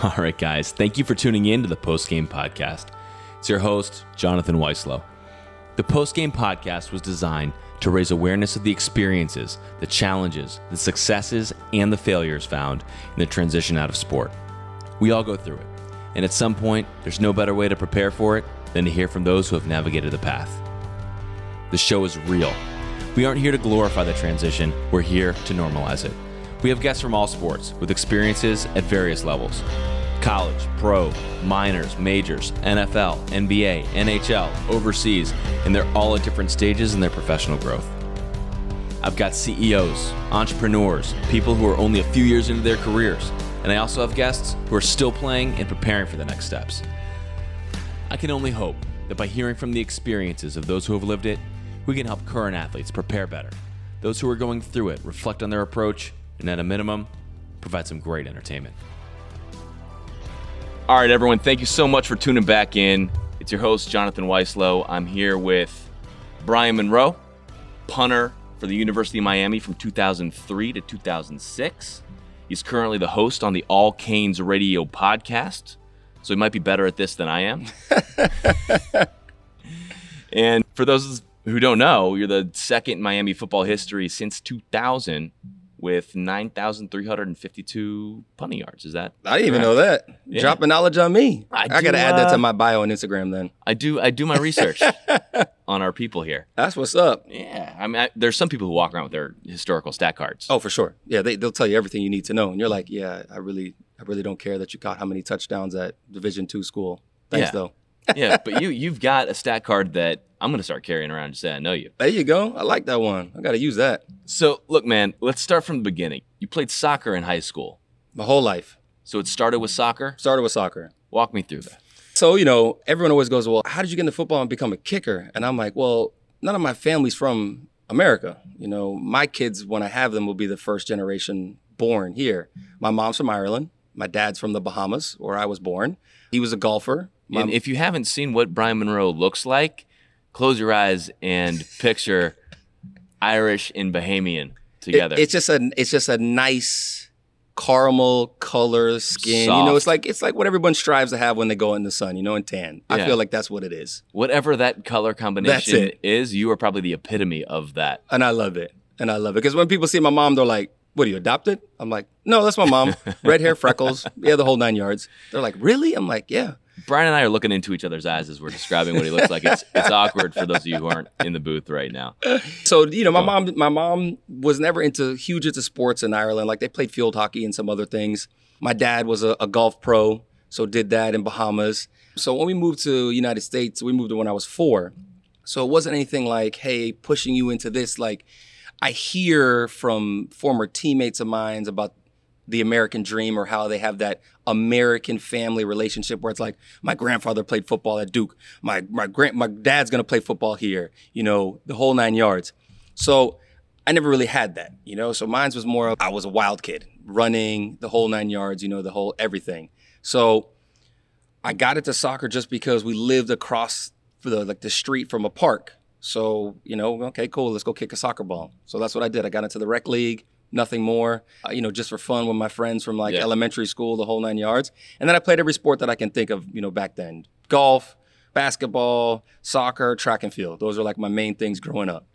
All right, guys, thank you for tuning in to the Post Game Podcast. It's your host, Jonathan Weislow. The Post Game Podcast was designed to raise awareness of the experiences, the challenges, the successes, and the failures found in the transition out of sport. We all go through it, and at some point, there's no better way to prepare for it than to hear from those who have navigated the path. The show is real. We aren't here to glorify the transition, we're here to normalize it. We have guests from all sports with experiences at various levels college, pro, minors, majors, NFL, NBA, NHL, overseas, and they're all at different stages in their professional growth. I've got CEOs, entrepreneurs, people who are only a few years into their careers, and I also have guests who are still playing and preparing for the next steps. I can only hope that by hearing from the experiences of those who have lived it, we can help current athletes prepare better. Those who are going through it reflect on their approach, and at a minimum, provide some great entertainment. All right, everyone, thank you so much for tuning back in. It's your host, Jonathan Weislow. I'm here with Brian Monroe, punter for the University of Miami from 2003 to 2006. He's currently the host on the All Canes Radio podcast, so he might be better at this than I am. and for those who don't know, you're the second in Miami football history since 2000 with 9,352 punting yards. Is that? I didn't even know that. Yeah. Dropping knowledge on me. I, I got to add that to uh, my bio on Instagram then. I do. I do my research on our people here. That's what's up. Yeah. I mean, I, there's some people who walk around with their historical stat cards. Oh, for sure. Yeah, they, they'll tell you everything you need to know, and you're like, yeah, I really, I really don't care that you caught how many touchdowns at Division two school. Thanks yeah. though. Yeah, but you you've got a stat card that I'm gonna start carrying around to say I know you. There you go. I like that one. I got to use that. So look, man, let's start from the beginning. You played soccer in high school. My whole life. So it started with soccer. Started with soccer. Walk me through that. So you know, everyone always goes, "Well, how did you get into football and become a kicker?" And I'm like, "Well, none of my family's from America. You know, my kids, when I have them, will be the first generation born here. My mom's from Ireland. My dad's from the Bahamas, where I was born. He was a golfer. My, and if you haven't seen what Brian Monroe looks like, close your eyes and picture Irish and Bahamian together. It, it's just a it's just a nice caramel color skin. Soft. You know, it's like it's like what everyone strives to have when they go in the sun. You know, and tan. Yeah. I feel like that's what it is. Whatever that color combination is, you are probably the epitome of that. And I love it. And I love it because when people see my mom, they're like, "What are you adopted?" I'm like, "No, that's my mom. Red hair, freckles, yeah, the whole nine yards." They're like, "Really?" I'm like, "Yeah." Brian and I are looking into each other's eyes as we're describing what he looks like. It's it's awkward for those of you who aren't in the booth right now. So you know, my mom my mom was never into huge into sports in Ireland. Like they played field hockey and some other things. My dad was a, a golf pro, so did that in Bahamas. So when we moved to United States, we moved to when I was four. So it wasn't anything like, hey, pushing you into this. Like I hear from former teammates of mine about the American dream or how they have that American family relationship where it's like my grandfather played football at Duke, my my grand my dad's gonna play football here, you know, the whole nine yards. So I never really had that, you know. So mine's was more of I was a wild kid, running the whole nine yards, you know, the whole everything. So I got into soccer just because we lived across the like the street from a park. So, you know, okay, cool, let's go kick a soccer ball. So that's what I did. I got into the rec league, nothing more, uh, you know, just for fun with my friends from like yeah. elementary school, the whole nine yards. And then I played every sport that I can think of, you know, back then golf, basketball, soccer, track and field. Those are like my main things growing up.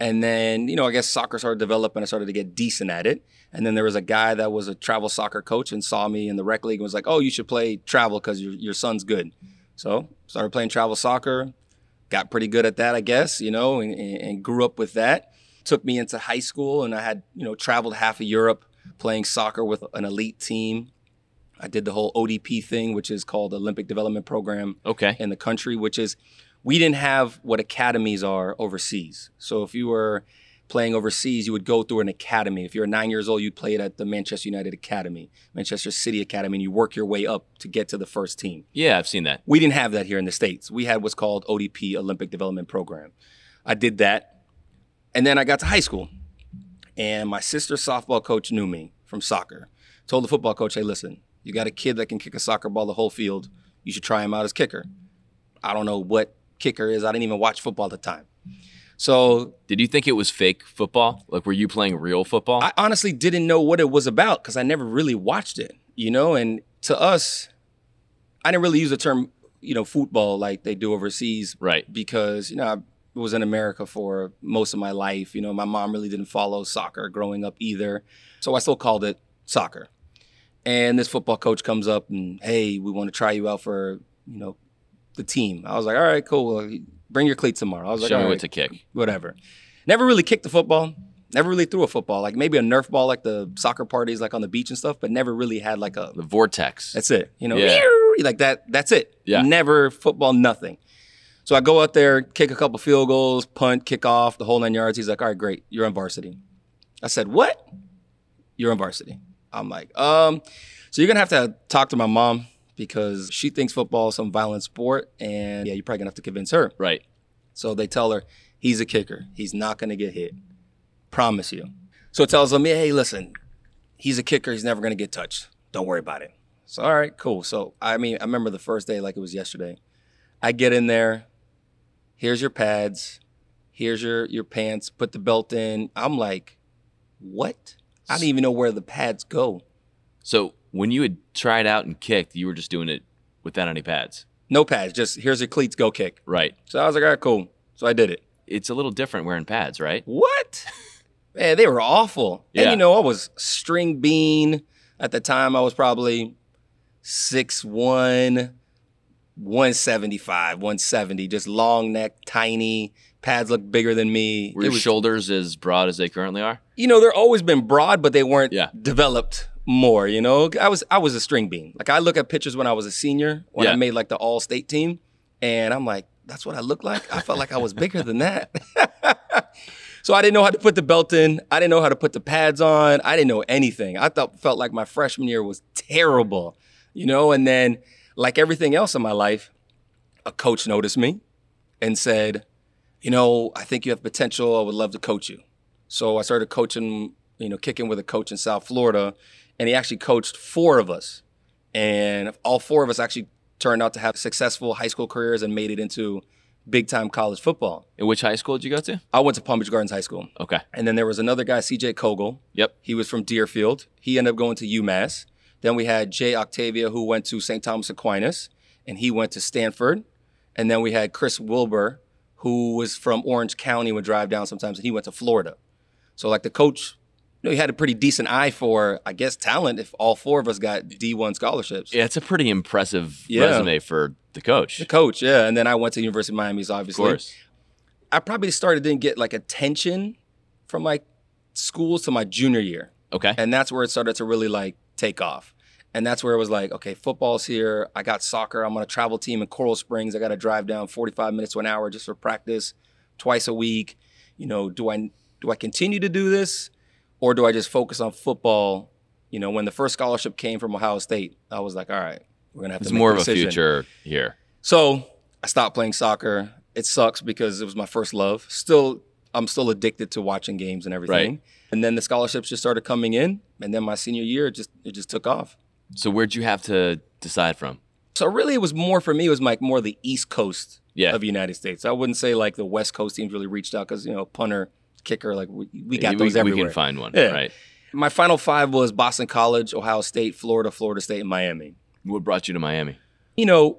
And then, you know, I guess soccer started developing. I started to get decent at it. And then there was a guy that was a travel soccer coach and saw me in the rec league and was like, oh, you should play travel because your, your son's good. So started playing travel soccer, got pretty good at that, I guess, you know, and, and grew up with that took me into high school, and I had you know traveled half of Europe playing soccer with an elite team. I did the whole ODP thing, which is called Olympic Development Program. Okay. In the country, which is we didn't have what academies are overseas. So if you were playing overseas, you would go through an academy. If you're nine years old, you'd play it at the Manchester United Academy, Manchester City Academy, and you work your way up to get to the first team. Yeah, I've seen that. We didn't have that here in the States. We had what's called ODP, Olympic Development Program. I did that. And then I got to high school, and my sister's softball coach knew me from soccer. Told the football coach, "Hey, listen, you got a kid that can kick a soccer ball the whole field. You should try him out as kicker." I don't know what kicker is. I didn't even watch football at the time. So, did you think it was fake football? Like, were you playing real football? I honestly didn't know what it was about because I never really watched it, you know. And to us, I didn't really use the term, you know, football like they do overseas Right. because, you know, I was in America for most of my life. You know, my mom really didn't follow soccer growing up either. So I still called it soccer. And this football coach comes up and, hey, we want to try you out for, you know, the team. I was like, all right, cool. Well, Bring your cleats tomorrow. I was like, Show me what to kick. whatever. Never really kicked the football. Never really threw a football. Like maybe a Nerf ball, like the soccer parties, like on the beach and stuff. But never really had like a. The vortex. That's it. You know, Yeah. like that. That's it. Yeah. Never football. Nothing. So I go out there, kick a couple field goals, punt, kick off, the whole nine yards. He's like, "All right, great, you're on varsity." I said, "What? You're on varsity?" I'm like, "Um, so you're gonna have to talk to my mom because she thinks football is some violent sport, and yeah, you're probably gonna have to convince her." right. So they tell her, he's a kicker. He's not going to get hit. Promise you. So it tells them, hey, listen, he's a kicker. He's never going to get touched. Don't worry about it. So, all right, cool. So, I mean, I remember the first day like it was yesterday. I get in there. Here's your pads. Here's your, your pants. Put the belt in. I'm like, what? I didn't even know where the pads go. So when you had tried out and kicked, you were just doing it without any pads. No pads. Just here's your cleats. Go kick. Right. So I was like, all right, cool. So I did it. It's a little different wearing pads, right? What? Man, they were awful. Yeah. And you know, I was string bean at the time. I was probably 6'1, 175, 170, just long neck, tiny. Pads look bigger than me. Were It your was- shoulders as broad as they currently are? you know, they're always been broad, but they weren't Yeah. developed more. You know, I was I was a string bean. Like I look at pictures when I was a senior when Yeah. I made like the all state team, and I'm like, that's what I look like. I felt like I was bigger than that. so I didn't know how to put the belt in. I didn't know how to put the pads on. I didn't know anything. I thought felt like my freshman year was terrible. You know, and then like everything else in my life, a coach noticed me and said, you know, I think you have potential. I would love to coach you. So I started coaching, you know, kicking with a coach in South Florida, and he actually coached four of us. And all four of us actually turned out to have successful high school careers and made it into big time college football. In which high school did you go to? I went to Palm Beach Gardens High School. Okay. And then there was another guy, CJ Kogel. Yep. He was from Deerfield. He ended up going to UMass. Then we had Jay Ottovegio, who went to St. Thomas Aquinas, and he went to Stanford. And then we had Chris Wilbur, who was from Orange County, would drive down sometimes, and he went to Florida. So like the coach, you know, he had a pretty decent eye for, I guess, talent. If all four of us got D1 scholarships, Yeah, it's a pretty impressive Yeah. resume for the coach. the coach, yeah. And then I went to University of Miami, so Of obviously, course. I probably started didn't get like attention from like schools to my junior year. Okay. And that's where it started to really like take off. And that's where it was like, okay, football's here. I got soccer. I'm on a travel team in Coral Springs. I got to drive down 45 minutes to an hour just for practice twice a week. You know, do I do I continue to do this or do I just focus on football? You know, when the first scholarship came from Ohio State, I was like, all right, we're going to have It's to make more a of a future here. So I stopped playing soccer. It sucks because it was my first love. Still, I'm still addicted to watching games and everything. Right. And then the scholarships just started coming in, and then my senior year, it just it just took off. So where'd you have to decide from? So really, it was more for me. It was like more the East Coast Yeah. of the United States. I wouldn't say like the West Coast teams really reached out because you know punter, kicker, like we, we got we, those we everywhere. We can find one, Yeah. right? my final five was Boston College, Ohio State, Florida, Florida State, and Miami. What brought you to Miami? You know,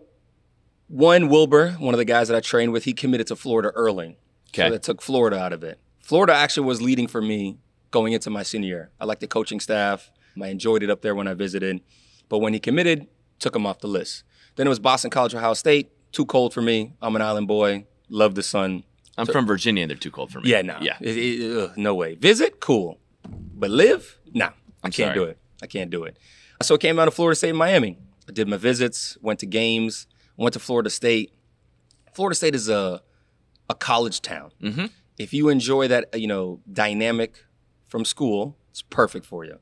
one Wilbur, one of the guys that I trained with, he committed to Florida early. Okay. So that took Florida out of it. Florida actually was leading for me going into my senior year. I liked the coaching staff. I enjoyed it up there when I visited. But when he committed, took him off the list. Then it was Boston College, Ohio State. Too cold for me. I'm an island boy. Love the sun. I'm from Virginia and they're too cold for me. Yeah, no. Yeah. It- it- ugh, no way. Visit, cool. But live, nah. I can't sorry. do it. I can't do it. So I came out of Florida State and Miami. I did my visits, went to games, went to Florida State. Florida State is a a college town. Mhm. If you enjoy that, you know, dynamic from school, it's perfect for you.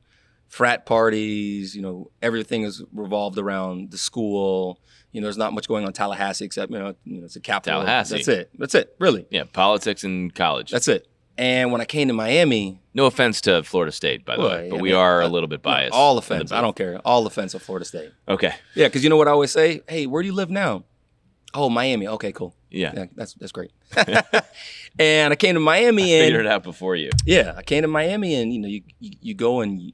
Frat parties, you know, everything is revolved around the school. You know, there's not much going on in Tallahassee except you know, you know it's a capital. Tallahassee. That's it. That's it. Really. Yeah, politics in college. That's it. And when I came to Miami, no offense to Florida State, by the Well, way, but I we mean, are a little bit biased. all offense. I don't care. All offense of Florida State. Okay. Yeah, because you know what I always say? Hey, where do you live now? Oh, Miami. Okay, cool. Yeah. Yeah, that's that's great. and I came to Miami and Figured it out before you. yeah, I came to Miami and you know you you, you go and you,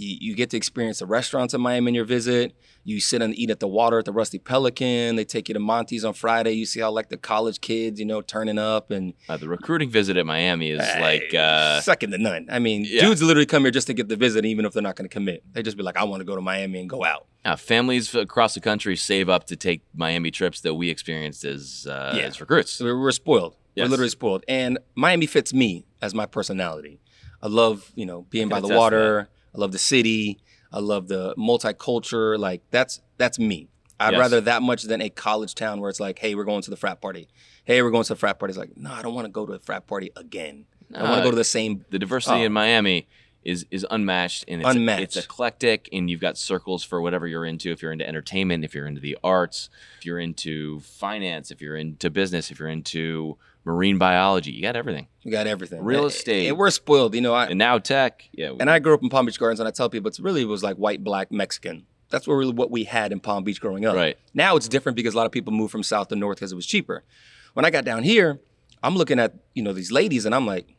You, you get to experience the restaurants in Miami in your visit. You sit and eat at the water at the Rusty Pelican. They take you to Monty's on Friday. You see how like the college kids, you know, turning up and Uh, the recruiting visit at Miami is like uh, second to none. I mean, yeah. dudes literally come here just to get the visit, even if they're not going to commit. They just be like, I want to go to Miami and go out. uh, families across the country save up to take Miami trips that we experienced as uh, Yeah. as recruits. We're, we're spoiled. Yes. We're literally spoiled. And Miami fits me as my personality. I love, you know, being by the water. I love the city. I love the multicultural. Like that's that's me. I'd Yes. rather that much than a college town where it's like, hey, we're going to the frat party. Hey, we're going to the frat party. It's like, no, I don't want to go to a frat party again. I want to uh, go to the same. the diversity Oh. in Miami is is unmatched and it's, Unmatched. it's eclectic and you've got circles for whatever you're into if you're into entertainment if you're into the arts if you're into finance if you're into business if you're into marine biology you got everything you got everything. Real estate. And we're spoiled. You know, I, and now tech yeah And I grew up in Palm Beach Gardens, and I tell people it's really was like white, black, Mexican. That's what really what we had in Palm Beach growing up. Right. Now it's different because a lot of people moved from south to north because it was cheaper. When I got down here, I'm looking at you know these ladies, and I'm like,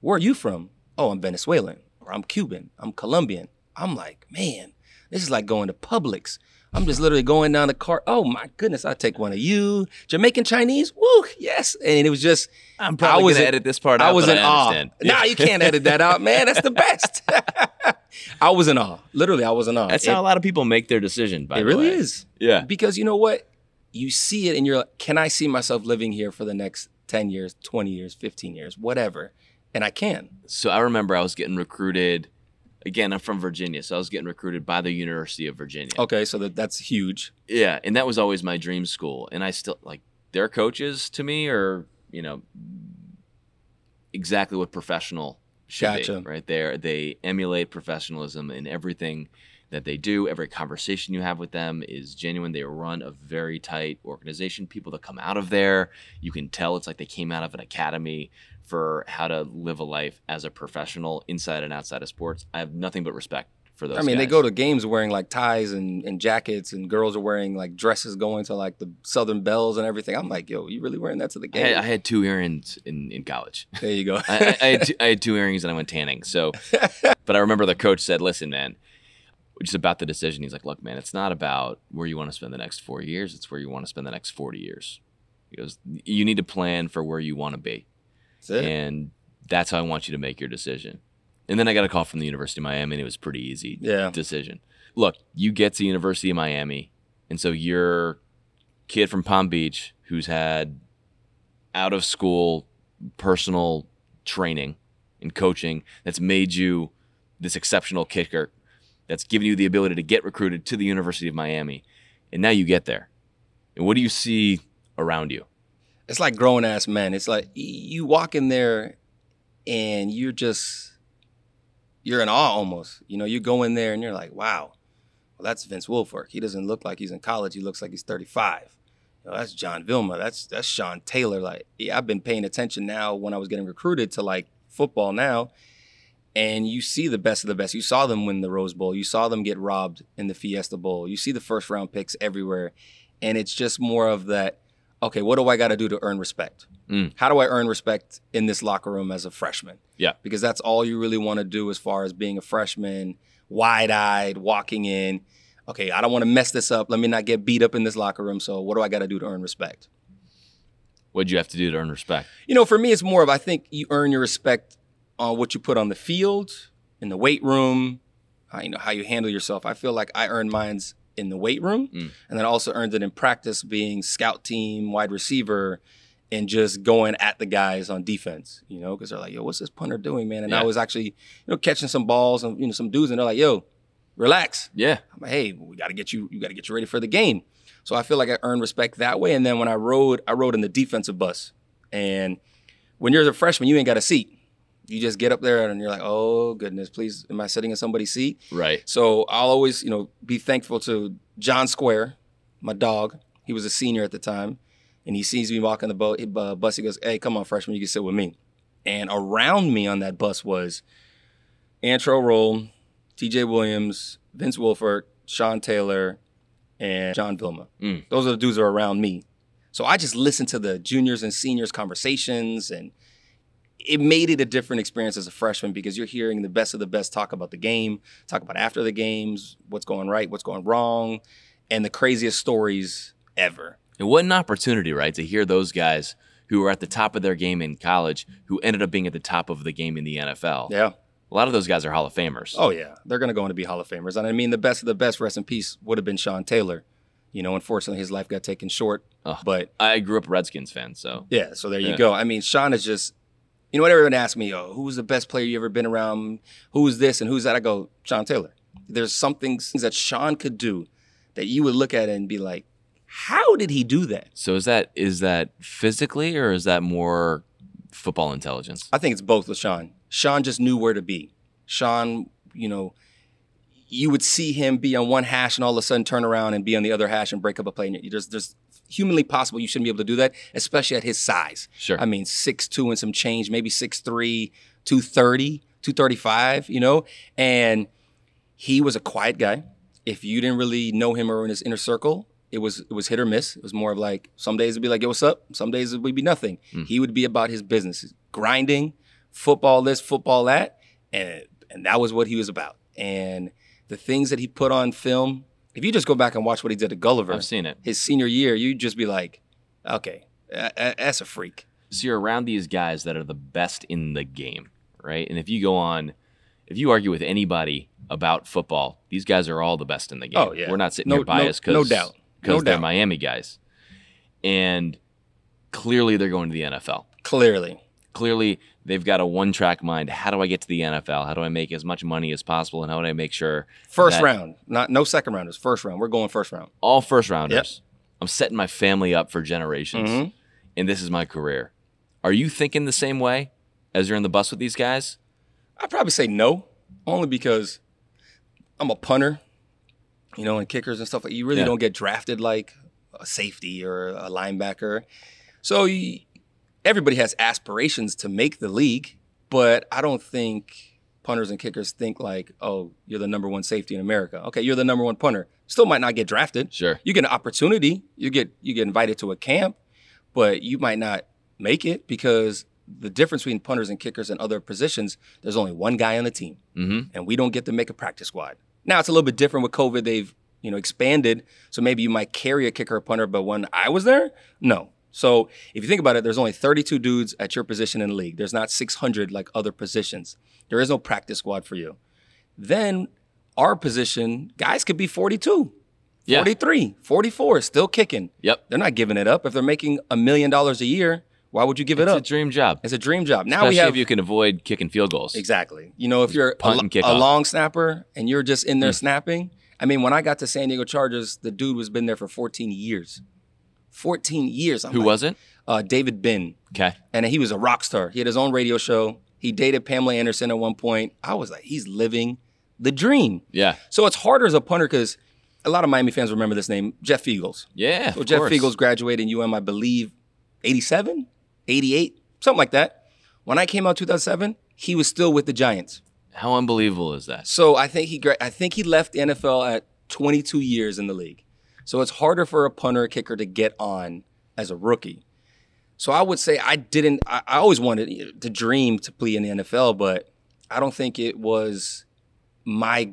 "Where are you from?" Oh, I'm Venezuelan, or I'm Cuban, I'm Colombian. I'm like, man, this is like going to Publix. I'm just literally going down the cart. Oh my goodness, I'll take one of you. Jamaican Chinese, woo, yes. And it was just i'm probably I was gonna edit this part out I was in I awe. understand. Nah, you can't edit that out, man. That's the best. I was in awe. Literally, I was in awe. that's it, how a lot of people make their decision by the way. it really way. is. yeah Because you know what? You see it and you're like, can I see myself living here for the next 10 years, 20 years, 15 years, whatever? And I can. so i remember i was getting recruited again i'm from virginia so i was getting recruited by the university of virginia Okay, so that, that's huge. Yeah, and that was always my dream school. And I still like their coaches to me are, you know, exactly what professional should Gotcha. be. Right there. They emulate professionalism in everything that they do. Every conversation you have with them is genuine. They run a very tight organization. People that come out of there, you can tell it's like they came out of an academy for how to live a life as a professional inside and outside of sports. I have nothing but respect for those I mean, they go to games wearing like ties and, and jackets, and girls are wearing like dresses going to like the Southern Belles and everything. I'm like, yo, you really wearing that to the I game? had, I had two earrings in, in college. there you go. I, I, I, had two, I had two earrings and I went tanning. So, but I remember the coach said, "Listen, man, just about the decision." He's like, "Look, man, it's not about where you want to spend the next four years. It's where you want to spend the next forty years." He goes, "You need to plan for where you want to be, That's and that's how I want you to make your decision." And then I got a call from the University of Miami, and it was a pretty easy Yeah. decision. Look, you get to University of Miami, and so you're kid from Palm Beach who's had out of school personal training and coaching that's made you this exceptional kicker that's given you the ability to get recruited to the University of Miami. And now you get there. And what do you see around you? It's like grown ass men. It's like you walk in there and you're just you're in awe almost. You know, you go in there and you're like, wow, well that's Vince Wilfork. He doesn't look like he's in college. He looks like he's 35. You know, that's John Vilma. That's that's Sean Taylor. Like, yeah, I've been paying attention now when I was getting recruited to like football now. And you see the best of the best. You saw them win the Rose Bowl. You saw them get robbed in the Fiesta Bowl. You see the first round picks everywhere. And it's just more of that, okay, what do I got to do to earn respect? Mm. How do I earn respect in this locker room as a freshman? Yeah. Because that's all you really want to do as far as being a freshman, wide eyed, walking in. Okay, I don't want to mess this up. Let me not get beat up in this locker room. So, what do I got to do to earn respect? What'd you have to do to earn respect? You know, for me, it's more of I think you earn your respect on what you put on the field, in the weight room, how, you know how you handle yourself. I feel like I earned mine's in the weight room, Mm. and then also earned it in practice, being scout team, wide receiver, and just going at the guys on defense. You know, because they're like, "Yo, what's this punter doing, man?" And Yeah. I was actually, you know, catching some balls and you know some dudes, and they're like, "Yo, relax." Yeah. I'm like, hey, we got to get you, you got to get you ready for the game. So I feel like I earned respect that way. And then when I rode, I rode in the defensive bus. And when you're a freshman, you ain't got a seat. You just get up there and you're like, oh goodness, please, am I sitting in somebody's seat? Right. So I'll always, you know, be thankful to John Square, my dog. He was a senior at the time, and he sees me walking the boat, uh, bus. He goes, "Hey, come on, freshman, you can sit with me." And around me on that bus was Antrel Rolle, D.J. Williams, Vince Wilfork, Sean Taylor, and John Vilma. Mm. Those are the dudes that are around me. So I just listened to the juniors and seniors conversations, and it made it a different experience as a freshman because you're hearing the best of the best talk about the game, talk about after the games, what's going right, what's going wrong, and the craziest stories ever. And what an opportunity, right, to hear those guys who were at the top of their game in college who ended up being at the top of the game in the NFL. Yeah. A lot of those guys are Hall of Famers. Oh yeah, they're going to go on to be Hall of Famers. And I mean, the best of the best, rest in peace, would have been Sean Taylor. You know, unfortunately, his life got taken short. Ugh. But I grew up a Redskins fan, so yeah, so there you Yeah. go. I mean, Sean is just, you know, what everyone asks me, oh, who's the best player you ever been around? Who's this and who's that? I go, Sean Taylor. There's some things that Sean could do that you would look at it and be like, how did he do that? so is that is that physically or is that more football intelligence? I think it's both with Sean. Sean just knew where to be. Sean, you know, you would see him be on one hash and all of a sudden turn around and be on the other hash and break up a play. And there's, there's humanly possible you shouldn't be able to do that, especially at his size. Sure. I mean, 6'2 and some change, maybe 6'3, 230, 235, you know? And he was a quiet guy. If you didn't really know him or in his inner circle, it was it was hit or miss. It was more of like some days it'd be like, "Yo, what's up?" Some days it would be nothing. Hmm. He would be about his business, grinding, football this, football that, and and that was what he was about. And the things that he put on film, if you just go back and watch what he did at Gulliver, I've seen it. his senior year, you'd just be like, "Okay, that's a freak." So you're around these guys that are the best in the game, right? And if you go on, if you argue with anybody about football, these guys are all the best in the game. Oh, yeah. We're not sitting No- here biased no- because no doubt. because No they're doubt. Miami guys, and clearly they're going to the NFL. Clearly, Clearly they've got a one-track mind. How do I get to the NFL? How do I make as much money as possible? And how do I make sure first that- round, not no second rounders, first round. We're going first round. all first rounders. I'm setting my family up for generations, Mhm. and this is my career. Are you thinking the same way as you're in the bus with these guys? I'd probably say no, only because I'm a punter, you know, and kickers and stuff. You really Yeah. don't get drafted like a safety or a linebacker. So you, everybody has aspirations to make the league, but I don't think punters and kickers think like, oh, you're the number one safety in America. Okay, you're the number one punter. Still might not get drafted. Sure. You get an opportunity. You get you get invited to a camp, but you might not make it because the difference between punters and kickers and other positions, there's only one guy on the team, Mm-hmm. and we don't get to make a practice squad. Now it's a little bit different with COVID. They've you know expanded, so maybe you might carry a kicker or punter. But when I was there, no. So if you think about it, there's only 32 dudes at your position in the league. There's not 600 like other positions. There is no practice squad for you. Then our position, guys could be 42, Yeah. 43, 44, still kicking. Yep. They're not giving it up. If they're making a million dollars a year, why would you give it up? It's a dream job. It's a dream job. Now Especially we have if you can avoid kicking field goals. exactly. You know, if you're a, punt lo- and kick a long snapper and you're just in there hmm. snapping. I mean, when I got to San Diego Chargers, the dude was been there for 14 years. 14 years. I'm Who like, was it? Uh, David Binn, Okay. and he was a rock star. He had his own radio show. He dated Pamela Anderson at one point. I was like, he's living the dream. Yeah. So it's harder as a punter because a lot of Miami fans remember this name, Jeff Feagles. Yeah. So Jeff course. Feagles graduated in UM, I believe, 87, 88, something like that. When I came out 2007, he was still with the Giants. How unbelievable is that? So I think he I think he left the NFL at 22 years in the league. So it's harder for a punter or kicker to get on as a rookie. So I would say I didn't. I, I always wanted to dream to play in the NFL, but I don't think it was my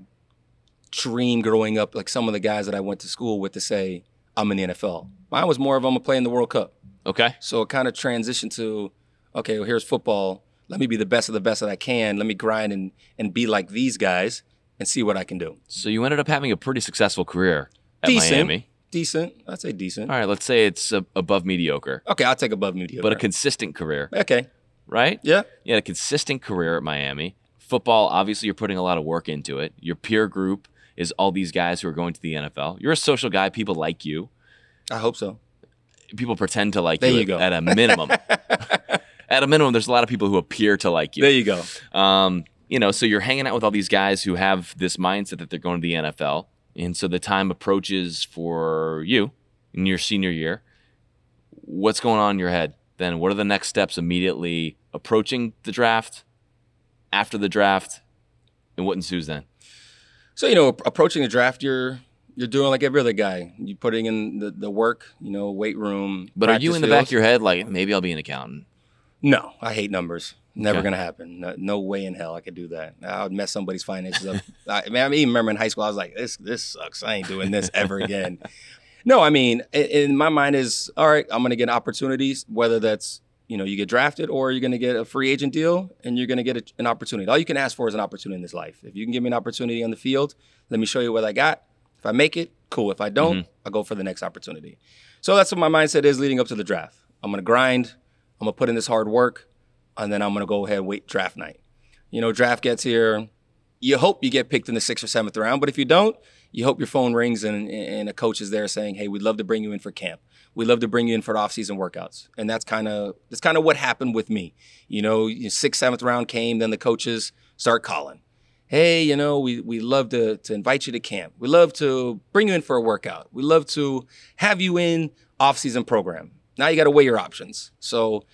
dream growing up. Like some of the guys that I went to school with to say I'm in the NFL. Mine was more of I'm gonna play in the World Cup. Okay. So it kind of transitioned to, okay, well, here's football. Let me be the best of the best that I can. Let me grind and, and be like these guys and see what I can do. So you ended up having a pretty successful career decent. Miami. Decent. I'd say decent. All right. Let's say it's uh, above mediocre, Okay, I'll take above mediocre. but a consistent career, okay. right? Yeah. You had a consistent career at Miami. Football, obviously, you're putting a lot of work into it. Your peer group is all these guys who are going to the NFL. You're a social guy. People like you. I hope so. People pretend to like There you, you at- go. at a minimum. at a minimum, there's a lot of people who appear to like you. There you go. Um, you know, so you're hanging out with all these guys who have this mindset that they're going to the NFL. And so the time approaches for you in your senior year. What's going on in your head? Then what are the next steps immediately approaching the draft, after the draft, and what ensues then? So, you know, approaching the draft, you're you're doing like every other guy. You're putting in the, the work, you know, weight room. But are you in the back of your head like maybe I'll be an accountant? No, I hate numbers. Never Okay. gonna happen. No, no way in hell I could do that. I would mess somebody's finances up. I, man, I even remember in high school, I was like, "This, this sucks. I ain't doing this ever again." no, I mean, in, in my mind is all right. I'm gonna get opportunities, whether that's you know you get drafted or you're gonna get a free agent deal and you're gonna get a, an opportunity. All you can ask for is an opportunity in this life. If you can give me an opportunity on the field, let me show you what I got. If I make it, cool. If I don't, mm-hmm. I'll go for the next opportunity. So that's what my mindset is leading up to the draft. I'm gonna grind. I'm gonna put in this hard work and then I'm gonna go ahead and wait draft night. You know, draft gets here. You hope you get picked in the sixth or seventh round, but if you don't, you hope your phone rings and, and a coach is there saying, "Hey, we'd love to bring you in for camp. We'd love to bring you in for the off-season workouts." And that's kind of that's kind of what happened with me. You know, sixth, seventh round came, then the coaches start calling. Hey, you know, we we love to to invite you to camp. We love to bring you in for a workout. We love to have you in off-season program. Now you got to weigh your options. So